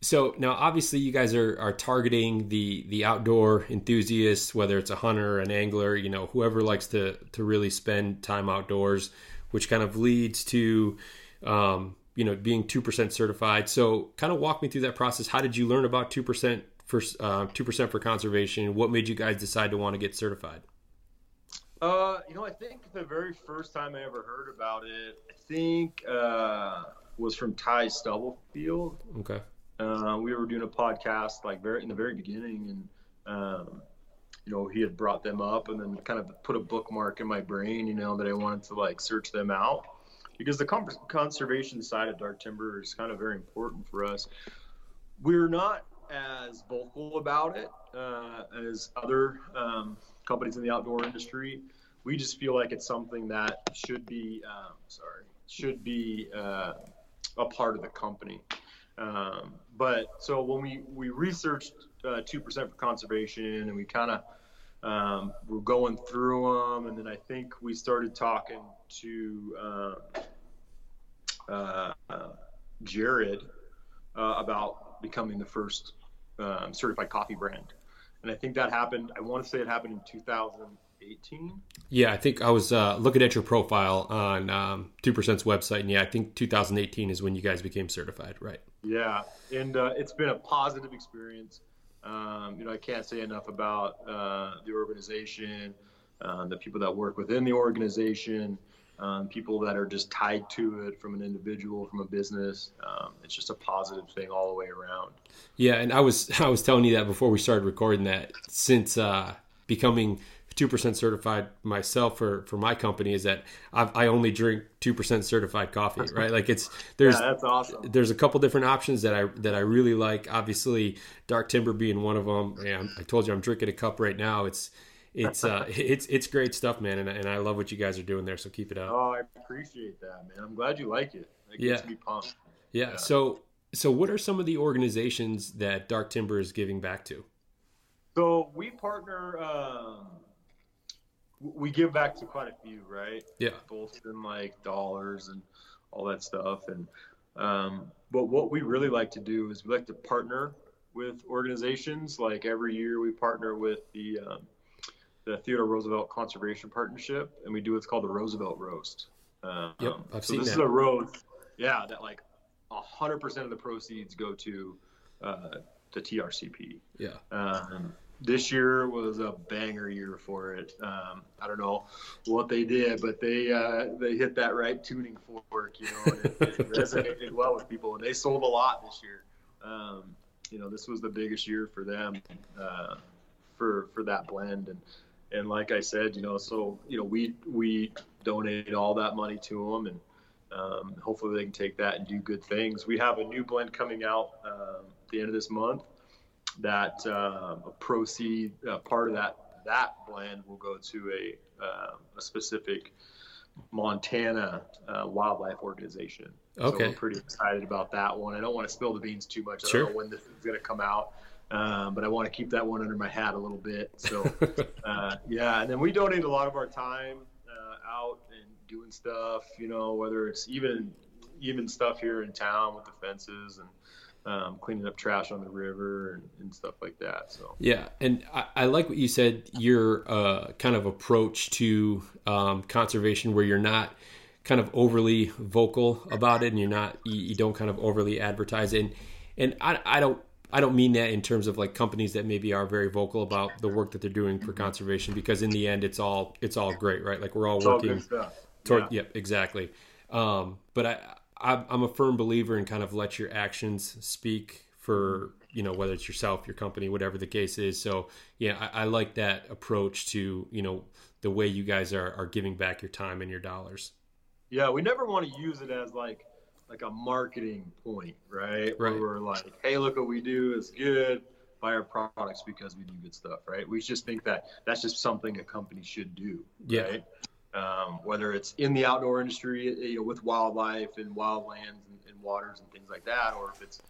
So now obviously you guys are, are targeting the the outdoor enthusiasts whether it's a hunter an angler you know whoever likes to to really spend time outdoors which kind of leads to um, you know being 2% certified. So kind of walk me through that process. How did you learn about 2% for uh, 2% for conservation? What made you guys decide to want to get certified? Uh, you know i think the very first time i ever heard about it i think uh, was from ty stubblefield. Okay. Uh, we were doing a podcast like very in the very beginning, and um, you know he had brought them up, and then kind of put a bookmark in my brain, you know, that I wanted to like search them out because the conservation side of dark timber is kind of very important for us. We're not as vocal about it uh, as other um, companies in the outdoor industry. We just feel like it's something that should be, um, sorry, should be uh, a part of the company. Um, but so when we we researched uh, two percent for conservation, and we kind of um, were going through them, and then I think we started talking to uh, uh, Jared uh, about becoming the first um, certified coffee brand, and I think that happened. I want to say it happened in 2018. Yeah, I think I was uh, looking at your profile on um, Two Percent's website, and yeah, I think 2018 is when you guys became certified, right? Yeah, and uh, it's been a positive experience. Um, you know, I can't say enough about uh, the organization, uh, the people that work within the organization, um, people that are just tied to it from an individual, from a business. Um, it's just a positive thing all the way around. Yeah, and I was I was telling you that before we started recording that since uh, becoming two percent certified myself for for my company is that I've, i only drink two percent certified coffee, right? Like it's there's yeah, that's awesome. There's a couple different options that I that I really like. Obviously, dark timber being one of them. And I told you I'm drinking a cup right now. It's it's uh it's it's great stuff, man, and, and I love what you guys are doing there. So keep it up. Oh, I appreciate that, man. I'm glad you like it. It yeah. me pumped. Yeah. yeah. So so what are some of the organizations that Dark Timber is giving back to? So we partner. Um, we give back to quite a few, right? Yeah. Both in like dollars and all that stuff. And, um, but what we really like to do is we like to partner with organizations. Like every year we partner with the, um, the Theodore Roosevelt Conservation Partnership, and we do what's called the Roosevelt Roast. Um, yep, I've so seen this that. is a roast, yeah, that like hundred percent of the proceeds go to uh, the TRCP. Yeah. Um, this year was a banger year for it. Um, I don't know what they did, but they uh, they hit that right tuning fork, you know, and it, it resonated well with people, and they sold a lot this year. Um, you know, this was the biggest year for them uh, for for that blend, and and like I said, you know, so you know we we donate all that money to them, and um, hopefully they can take that and do good things. We have a new blend coming out uh, at the end of this month that uh, a proceed uh, part of that that blend will go to a uh, a specific Montana uh, wildlife organization. Okay, so we're pretty excited about that one. I don't want to spill the beans too much. I sure. don't know when this is going to come out. Um, but I want to keep that one under my hat a little bit. So, uh, yeah, and then we donate a lot of our time uh, out and doing stuff. You know, whether it's even even stuff here in town with the fences and um, cleaning up trash on the river and, and stuff like that. So yeah, and I, I, like what you said. Your uh, kind of approach to um, conservation, where you're not kind of overly vocal about it, and you're not you, you don't kind of overly advertise it. And, and I, I don't I don't mean that in terms of like companies that maybe are very vocal about the work that they're doing for conservation, because in the end, it's all it's all great, right? Like we're all it's working all toward. Yeah, yep, exactly. Um, but I I'm a firm believer in kind of let your actions speak for you know whether it's yourself, your company, whatever the case is. So yeah, I, I, like that approach to you know the way you guys are are giving back your time and your dollars. Yeah, we never want to use it as like like a marketing point, right? Right. Where we're like, hey, look what we do is good. Buy our products because we do good stuff, right? We just think that that's just something a company should do, yeah. right? Um, whether it's in the outdoor industry, you know, with wildlife and wildlands and, and waters and things like that, or if it's,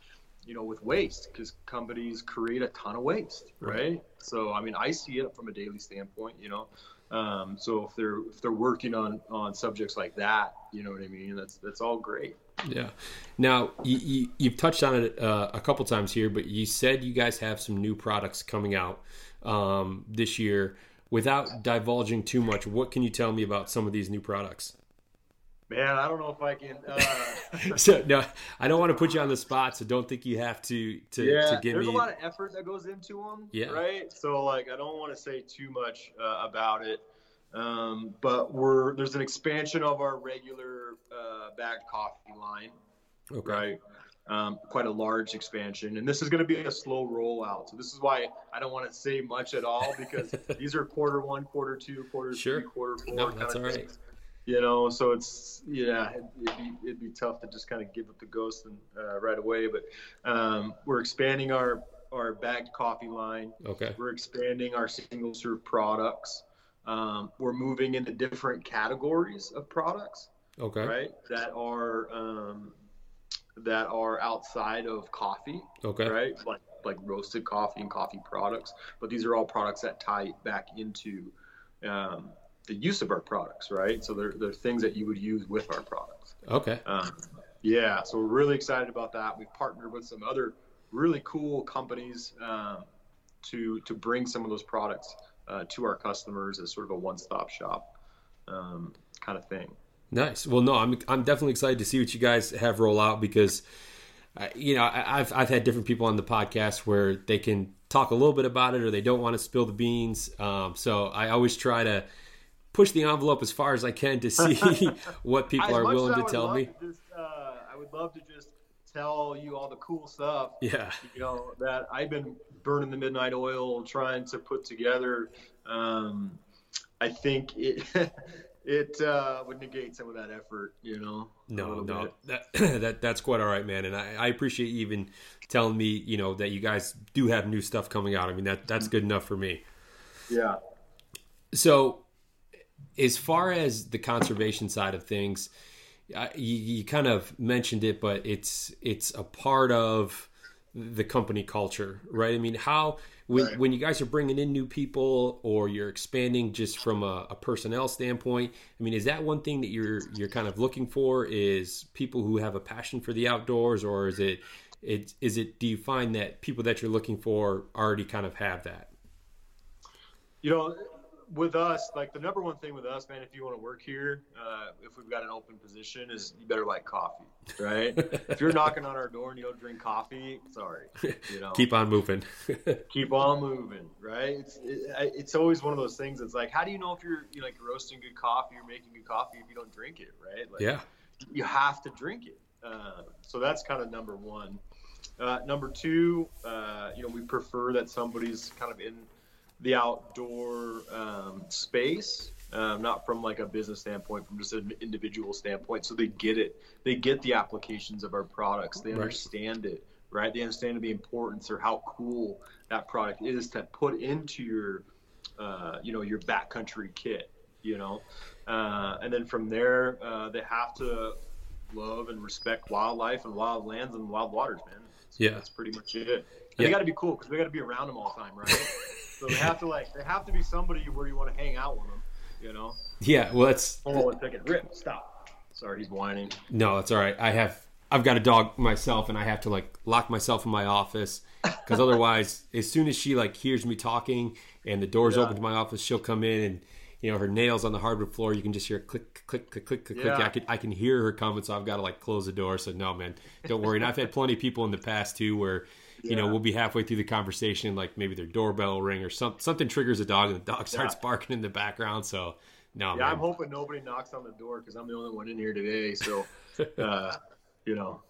you know, with waste, because companies create a ton of waste, right? right? So, I mean, I see it from a daily standpoint, you know. Um, so if they're if they're working on on subjects like that, you know what I mean. That's that's all great. Yeah. Now you, you have touched on it uh, a couple times here, but you said you guys have some new products coming out um, this year without divulging too much, what can you tell me about some of these new products? Man, I don't know if I can. Uh... so no, I don't want to put you on the spot, so don't think you have to to, yeah, to give there's me. a lot of effort that goes into them. Yeah. Right. So like, I don't want to say too much uh, about it, um, but we're there's an expansion of our regular uh, bagged coffee line. Okay. Right um, quite a large expansion. And this is going to be a slow rollout. So this is why I don't want to say much at all because these are quarter one, quarter two, quarter sure. three, quarter four. No, that's all right. You know, so it's yeah, it'd be, it'd be tough to just kind of give up the ghost and, uh, right away. But um, we're expanding our our bagged coffee line. Okay. We're expanding our single serve products. Um, we're moving into different categories of products. Okay. Right. That are um, that are outside of coffee. Okay. Right. Like like roasted coffee and coffee products, but these are all products that tie back into um, the use of our products, right? So they're they're things that you would use with our products. Okay. Um, yeah. So we're really excited about that. We've partnered with some other really cool companies um, to to bring some of those products uh, to our customers as sort of a one-stop shop um, kind of thing. Nice. Well, no, I'm I'm definitely excited to see what you guys have roll out because, uh, you know, I, I've I've had different people on the podcast where they can talk a little bit about it or they don't want to spill the beans. Um, so I always try to push the envelope as far as I can to see what people are willing to tell me. To just, uh, I would love to just tell you all the cool stuff. Yeah. You know that I've been burning the midnight oil trying to put together. Um, I think it. it uh, would negate some of that effort, you know. No, no, that, that that's quite all right, man. And I, I, appreciate you even telling me, you know, that you guys do have new stuff coming out. I mean, that that's good enough for me. Yeah. So, as far as the conservation side of things, you, you kind of mentioned it, but it's it's a part of the company culture, right? I mean, how when right. when you guys are bringing in new people or you're expanding just from a, a, personnel standpoint i mean is that one thing that you're you're kind of looking for is people who have a passion for the outdoors or is it it is it do you find that people that you're looking for already kind of have that you know with us, like the number one thing with us, man, if you want to work here, uh, if we've got an open position, is you better like coffee, right? if you're knocking on our door and you don't drink coffee, sorry, you know. keep on moving. keep on moving, right? It's it, it's always one of those things. It's like, how do you know if you're you know, like roasting good coffee or making good coffee if you don't drink it, right? Like, yeah, you have to drink it. Uh, so that's kind of number one. Uh, number two, uh, you know, we prefer that somebody's kind of in the outdoor um, space, um, not from like a business standpoint, from just an individual standpoint. So they get it. They get the applications of our products. They understand right. it, right? They understand the importance or how cool that product is to put into your, uh, you know, your backcountry kit. You know, uh, and then from there, uh, they have to love and respect wildlife and wild lands and wild waters, man. So yeah, that's pretty much it. And yeah. They got to be cool because we got to be around them all the time, right? So they have to like they have to be somebody where you want to hang out with them, you know. Yeah, well, that's. Hold on one second. Rip, stop. Sorry, he's whining. No, it's all right. I have I've got a dog myself, and I have to like lock myself in my office because otherwise, as soon as she like hears me talking and the door's Yeah. open to my office, she'll come in and you know her nails on the hardwood floor. You can just hear click, click, click, click, click. click. Yeah. I can I can hear her coming, so I've got to like close the door. So no, man, don't worry. And I've had plenty of people in the past too where. You know, we'll be halfway through the conversation, like maybe their doorbell will ring or some, something triggers a dog, and the dog starts Yeah. barking in the background. So, no, Yeah, man. I'm hoping nobody knocks on the door because I'm the only one in here today. So, uh, you know,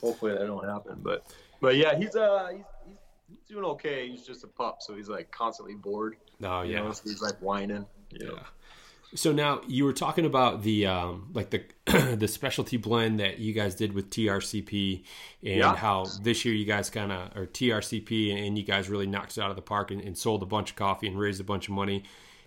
hopefully that don't happen. But, but yeah, he's uh he's, he's he's doing okay. He's just a pup, so he's like constantly bored. no, You yeah. know, so he's like whining. You know. So now you were talking about the um, like the the specialty blend that you guys did with TRCP and Yeah. how this year you guys kind of or TRCP and you guys really knocked it out of the park and, and sold a bunch of coffee and raised a bunch of money.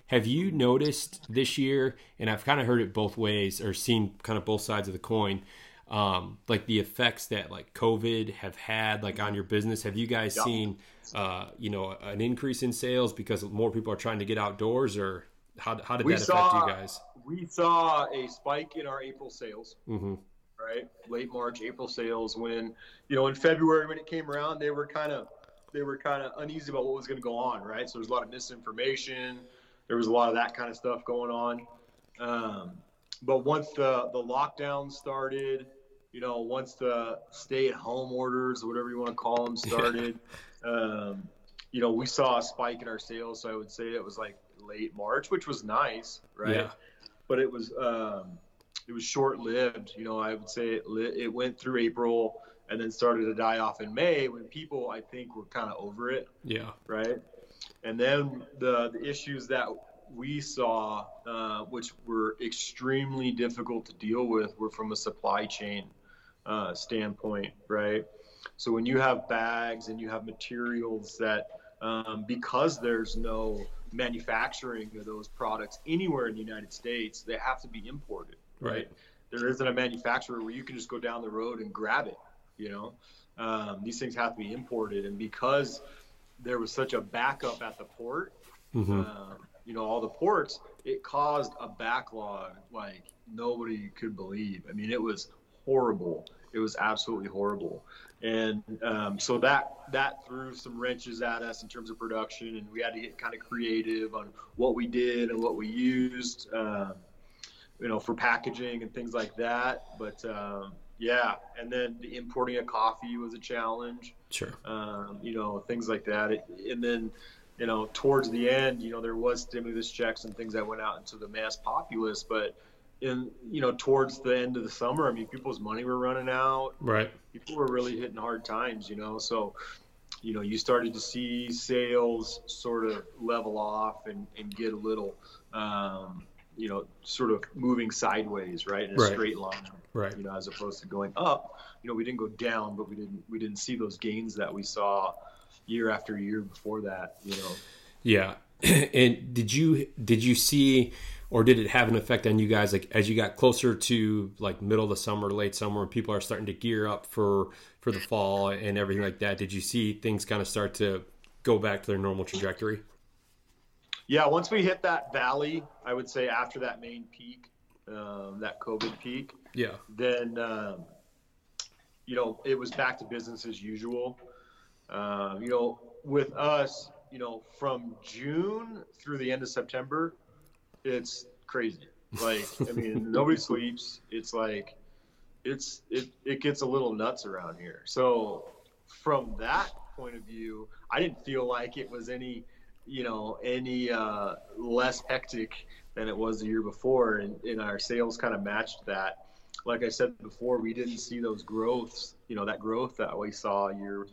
Have you noticed this year, and I've kind of heard it both ways or seen kind of both sides of the coin, um, like the effects that like COVID have had like on your business? Have you guys Yeah. seen, uh, you know, an increase in sales because more people are trying to get outdoors, or how, how did We that saw affect you guys? we saw a spike in our April sales. hmm right? Late March, April sales. When you know in February when it came around, they were kind of they were kind of uneasy about what was going to go on, right? So there's a lot of misinformation. There was a lot of that kind of stuff going on. Um, but once the the lockdown started, you know, once the stay-at-home orders, whatever you want to call them, started, um, you know, we saw a spike in our sales. So I would say it was like late March, which was nice, right? Yeah. But it was um, it was short-lived. You know, I would say it lit, it went through April and then started to die off in May when people I think were kind of over it, Yeah. right? And then the the issues that we saw, uh, which were extremely difficult to deal with, were from a supply chain uh, standpoint, right? So when you have bags and you have materials that, um, because there's no manufacturing of those products anywhere in the United States, they have to be imported, right? Right. There isn't a manufacturer where you can just go down the road and grab it, you know? Um, these things have to be imported. And because there was such a backup at the port, hmm um, you know, all the ports, it caused a backlog like nobody could believe. I mean, it was horrible. It was absolutely horrible. And um, so that that threw some wrenches at us in terms of production, and we had to get kind of creative on what we did and what we used, um, you know, for packaging and things like that. But um, yeah, and then the importing of coffee was a challenge Sure. um, you know, things like that. It, and then, you know, towards the end, you know, there was stimulus checks and things that went out into the mass populace, but in, you know, towards the end of the summer, I mean, people's money were running out. Right. People were really hitting hard times, you know, so, you know, you started to see sales sort of level off and, and get a little, um, you know, sort of moving sideways, right, in a Right. straight line Right. you know, as opposed to going up. You know, we didn't go down, but we didn't we didn't see those gains that we saw year after year before that. You know, Yeah. and did you did you see or did it have an effect on you guys like as you got closer to like middle of the summer, late summer, and people are starting to gear up for for the fall and everything like that? Did you see things kind of start to go back to their normal trajectory? yeah. Once we hit that valley, I would say after that main peak, um, that COVID peak, Yeah. then um, you know it was back to business as usual. Um, you know, with us, you know, from June through the end of September, it's crazy. Like, I mean, nobody sleeps. It's like, it's it it gets a little nuts around here. So, from that point of view, I didn't feel like it was any, you know, any uh, less hectic than it was the year before, and, and our sales kind of matched that. Like I said before, we didn't see those growths, you know, that growth that we saw year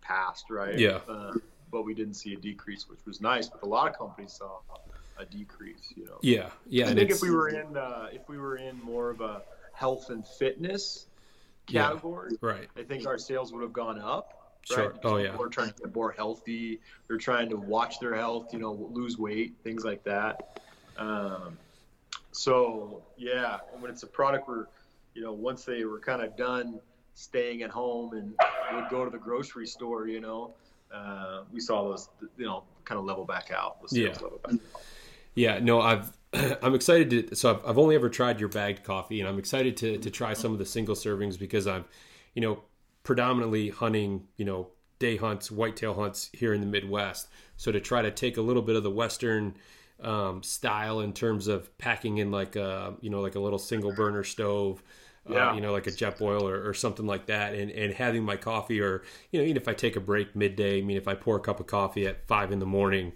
past, right? Yeah. Uh, but we didn't see a decrease, which was nice. But a lot of companies saw a decrease, you know. Yeah. Yeah. I think if we were in uh, if we were in more of a health and fitness Yeah. category, right. I think our sales would have gone up. Sure. Right? Oh, yeah. Are trying to get more healthy. They're trying to watch their health. You know, lose weight, things like that. Um, so yeah, when it's a product where, you know, once they were kind of done staying at home and would go to the grocery store, you know, uh, we saw those, you know, kind of level back out. The sales Yeah. level back out. Yeah, no, I've I'm excited to. So I've, I've only ever tried your bagged coffee, and I'm excited to to try some of the single servings because I'm, you know, predominantly hunting, you know, day hunts, whitetail hunts here in the Midwest. So to try to take a little bit of the Western um, style in terms of packing in like a, you know, like a little single burner stove, uh, yeah. Uh, you know, like a Jetboil or, or, something like that, and, and having my coffee, or you know, even if I take a break midday, I mean, if I pour a cup of coffee at five in the morning,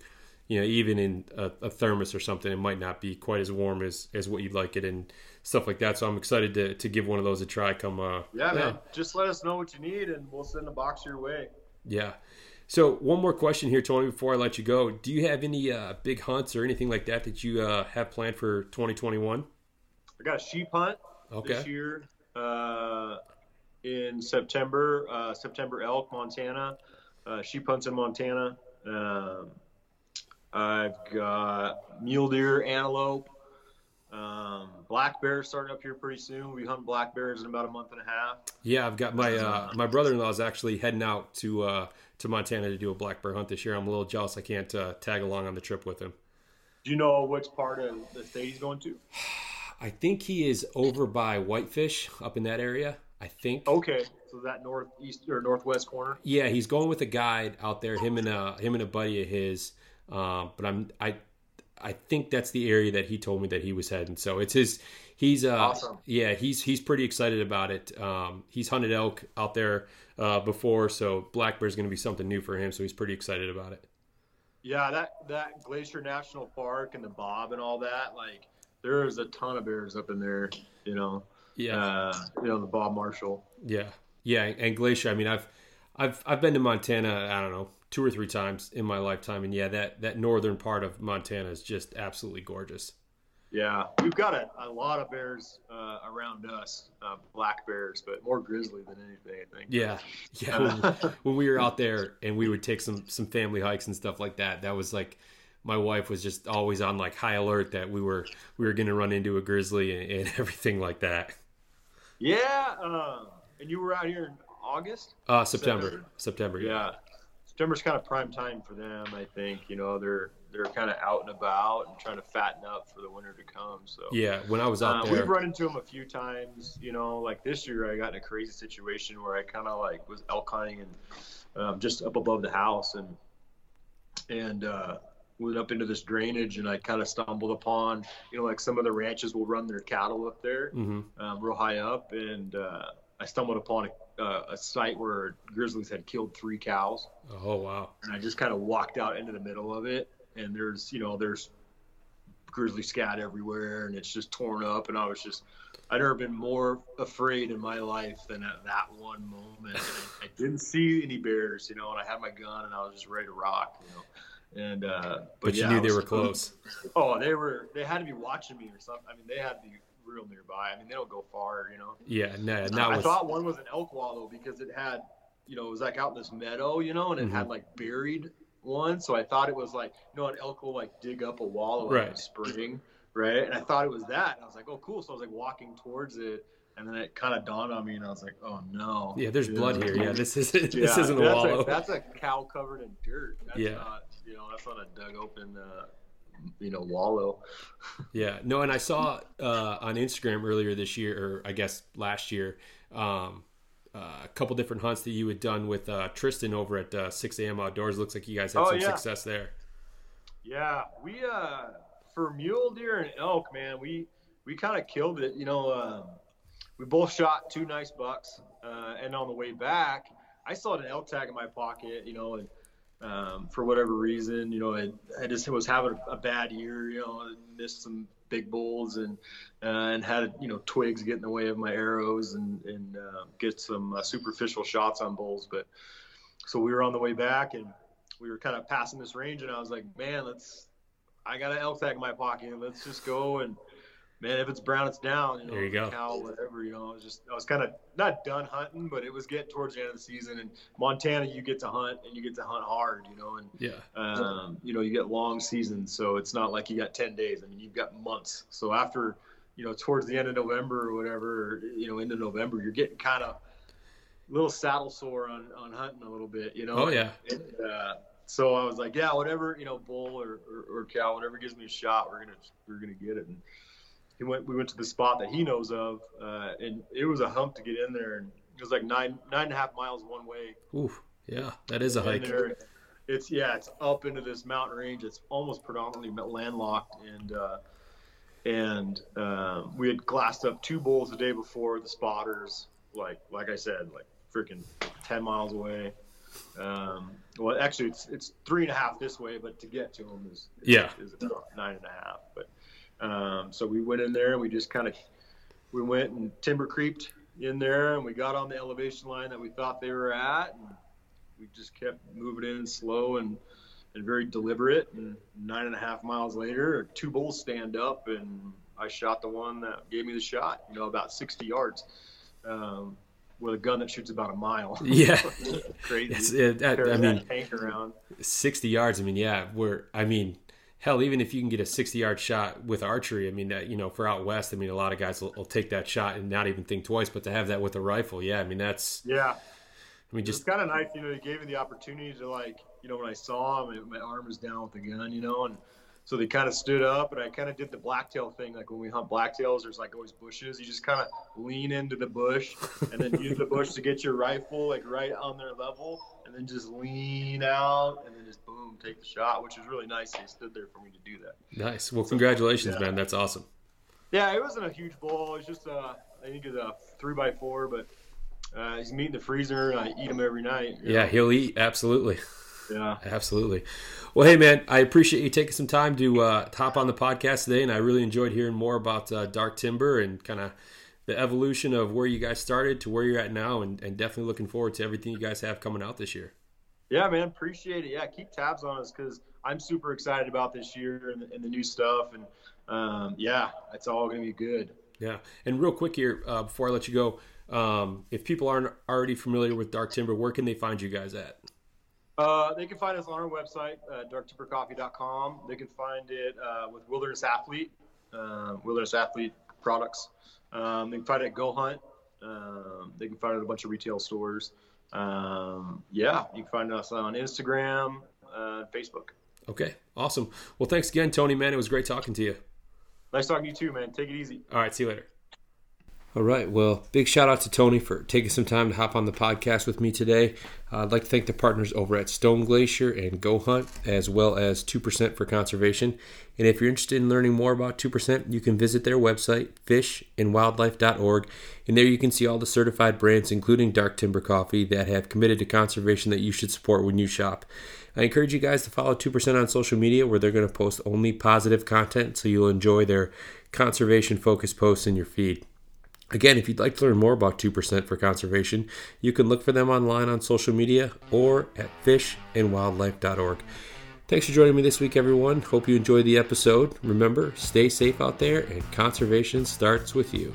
you know, even in a, a, thermos or something, it might not be quite as warm as as what you'd like it, and stuff like that. So I'm excited to to give one of those a try. Come, uh, yeah, yeah. man, just let us know what you need, and we'll send a box your way. Yeah. So one more question here, Tony, before I let you go. Do you have any uh, big hunts or anything like that that you uh, have planned for 2021? I got a sheep hunt okay. this year uh, in September. Uh, September elk, Montana. Uh, sheep hunts in Montana. Um, I've got mule deer, antelope, um, black bears starting up here pretty soon. We hunt black bears in about a month and a half. Yeah, I've got my uh, my brother-in-law is actually heading out to uh, to Montana to do a black bear hunt this year. I'm a little jealous I can't uh, tag along on the trip with him. Do you know which part of the state he's going to? I think he is over by Whitefish up in that area. I think. Okay, so that northeast or northwest corner. Yeah, he's going with a guide out there. Him and a him and a buddy of his. Um, but I'm I I think that's the area that he told me that he was heading. So it's his. He's uh awesome. yeah he's he's pretty excited about it. Um, he's hunted elk out there uh, before, so black bear is going to be something new for him. So he's pretty excited about it. Yeah, that that Glacier National Park and the Bob and all that, like there's a ton of bears up in there. You know. Yeah. Uh, you know the Bob Marshall. Yeah, yeah, and Glacier. I mean, I've I've I've been to Montana. I don't know two or three times in my lifetime, and yeah, that that northern part of Montana is just absolutely gorgeous. Yeah, we've got a, a lot of bears uh, around us, uh, black bears, but more grizzly than anything, I think. Yeah, yeah. When, when, we were out there and we would take some some family hikes and stuff like that, that was like my wife was just always on like high alert that we were we were going to run into a grizzly and, and, everything like that. Yeah, um, and you were out here in August. Uh, September. September. September yeah. yeah. September's kind of prime time for them. I think you know they're they're kind of out and about and trying to fatten up for the winter to come. So yeah, when I was out uh, there, we've run into them a few times. You know, like this year, I got in a crazy situation where I kind of like was elk hunting and um, just up above the house and and uh, went up into this drainage and I kind of stumbled upon you know like some of the ranches will run their cattle up there mm-hmm. um, real high up and uh, I stumbled upon a uh, a site where grizzlies had killed three cows. Oh wow! And I just kind of walked out into the middle of it, and there's you know there's grizzly scat everywhere, and it's just torn up, and I was just I'd never been more afraid in my life than at that one moment. I didn't see any bears, you know, and I had my gun and I was just ready to rock, you know. And uh, but, but yeah, you knew they were close. Oh, they were. They had to be watching me or something. I mean, they had to be real nearby. I mean, they don't go far, you know. Yeah, no, no. I was... thought one was an elk wallow because it had, you know, it was like out in this meadow, you know, and it mm-hmm. had like buried one. So I thought it was like, you know, an elk will like dig up a wallow right. in the spring, right? And I thought it was that. And I was like, oh, cool. So I was like walking towards it. And then it kind of dawned on me, and I was like, "Oh no!" Yeah, there's blood here. Yeah, this isn't yeah, this isn't a wallow. A, that's a cow covered in dirt. That's yeah. not, you know, that's not a dug open uh, you know wallow. yeah, no, and I saw uh, on Instagram earlier this year, or I guess last year, um, uh, a couple different hunts that you had done with uh, Tristan over at uh, 6 a.m. Outdoors. Looks like you guys had oh, some yeah. success there. Yeah, we uh, for mule deer and elk, man, we we kind of killed it. You know, um, we both shot two nice bucks, uh, and on the way back, I still had an elk tag in my pocket. You know, and um, for whatever reason. You know, I, I just was having a, bad year. You know, I missed some big bulls and uh, and had you know twigs get in the way of my arrows and and uh, get some uh, superficial shots on bulls. But so we were on the way back and we were kind of passing this range, and I was like, man, let's. I got an elk tag in my pocket. Let's just go and man, if it's brown, it's down. You know, there you go. Cow, whatever. You know, I was just I was kind of not done hunting, but it was getting towards the end of the season. And Montana, you get to hunt and you get to hunt hard. You know, and yeah, um, you know, you get long seasons, so it's not like you got ten days. I mean, you've got months. So after you know, towards the end of November or whatever, you know, into November, you're getting kind of a little saddle sore on on hunting a little bit. You know. Oh yeah. And, uh, so I was like, yeah, whatever, you know, bull or, or, or cow, whatever gives me a shot, we're gonna we're gonna get it. And he went we went to the spot that he knows of uh, and it was a hump to get in there and it was like nine nine and a half miles one way. Ooh, yeah, that is a hike. There, it's yeah, it's up into this mountain range. It's almost predominantly landlocked, and uh, and uh, we had glassed up two bulls the day before the spotters. Like like I said, like freaking ten miles away. Um, well, actually, it's it's three and a half this way, but to get to them is, is yeah is nine and a half. But um, so we went in there and we just kind of we went and timber creeped in there and we got on the elevation line that we thought they were at and we just kept moving in slow and and very deliberate. And nine and a half miles later two bulls stand up and I shot the one that gave me the shot you know about 60 yards um, with a gun that shoots about a mile. Yeah. Crazy. It, I, I mean tank around. 60 yards I mean yeah we're I mean hell, even if you can get a 60 yard shot with archery, I mean, that, you know, for out west, I mean, a lot of guys will, will, take that shot and not even think twice, but to have that with a rifle, yeah, I mean, that's, yeah. I mean, just kind of nice, you know, he gave me the opportunity to like, you know, when I saw him, my arm was down with the gun, you know, and so they kind of stood up, and I kind of did the blacktail thing. Like when we hunt blacktails, there's like always bushes. You just kind of lean into the bush, and then use the bush to get your rifle like right on their level, and then just lean out, and then just boom, take the shot, which was really nice. He stood there for me to do that. Nice. Well, congratulations, yeah. man. That's awesome. Yeah, it wasn't a huge bowl. It was just uh, I think it's a three by four, but uh, he's meat in the freezer, and I eat him every night. Yeah, know? he'll eat absolutely. Yeah, absolutely. Well, hey man, I appreciate you taking some time to uh, hop on the podcast today, and I really enjoyed hearing more about uh, Dark Timber and kind of the evolution of where you guys started to where you're at now, and, and definitely looking forward to everything you guys have coming out this year. Yeah, man, appreciate it. Yeah, keep tabs on us because I'm super excited about this year and the, and the new stuff, and um, yeah, it's all going to be good. Yeah, and real quick here uh, before I let you go, um, if people aren't already familiar with Dark Timber, where can they find you guys at? Uh, they can find us on our website, uh, darktimbercoffee.com. They can find it uh, with Wilderness Athlete, uh, Wilderness Athlete products. Um, they can find it at Go Hunt. Um, they can find it at a bunch of retail stores. Um, yeah, you can find us on Instagram, uh, Facebook. Okay, awesome. Well, thanks again, Tony. Man, it was great talking to you. Nice talking to you too, man. Take it easy. All right, see you later. All right. Well, big shout out to Tony for taking some time to hop on the podcast with me today. Uh, I'd like to thank the partners over at Stone Glacier and Go Hunt, as well as 2% for Conservation. And if you're interested in learning more about 2%, you can visit their website, fishandwildlife.org. And there you can see all the certified brands, including Dark Timber Coffee, that have committed to conservation that you should support when you shop. I encourage you guys to follow 2% on social media where they're going to post only positive content so you'll enjoy their conservation focused posts in your feed. Again, if you'd like to learn more about 2% for conservation, you can look for them online on social media or at fishandwildlife.org. Thanks for joining me this week, everyone. Hope you enjoyed the episode. Remember, stay safe out there, and conservation starts with you.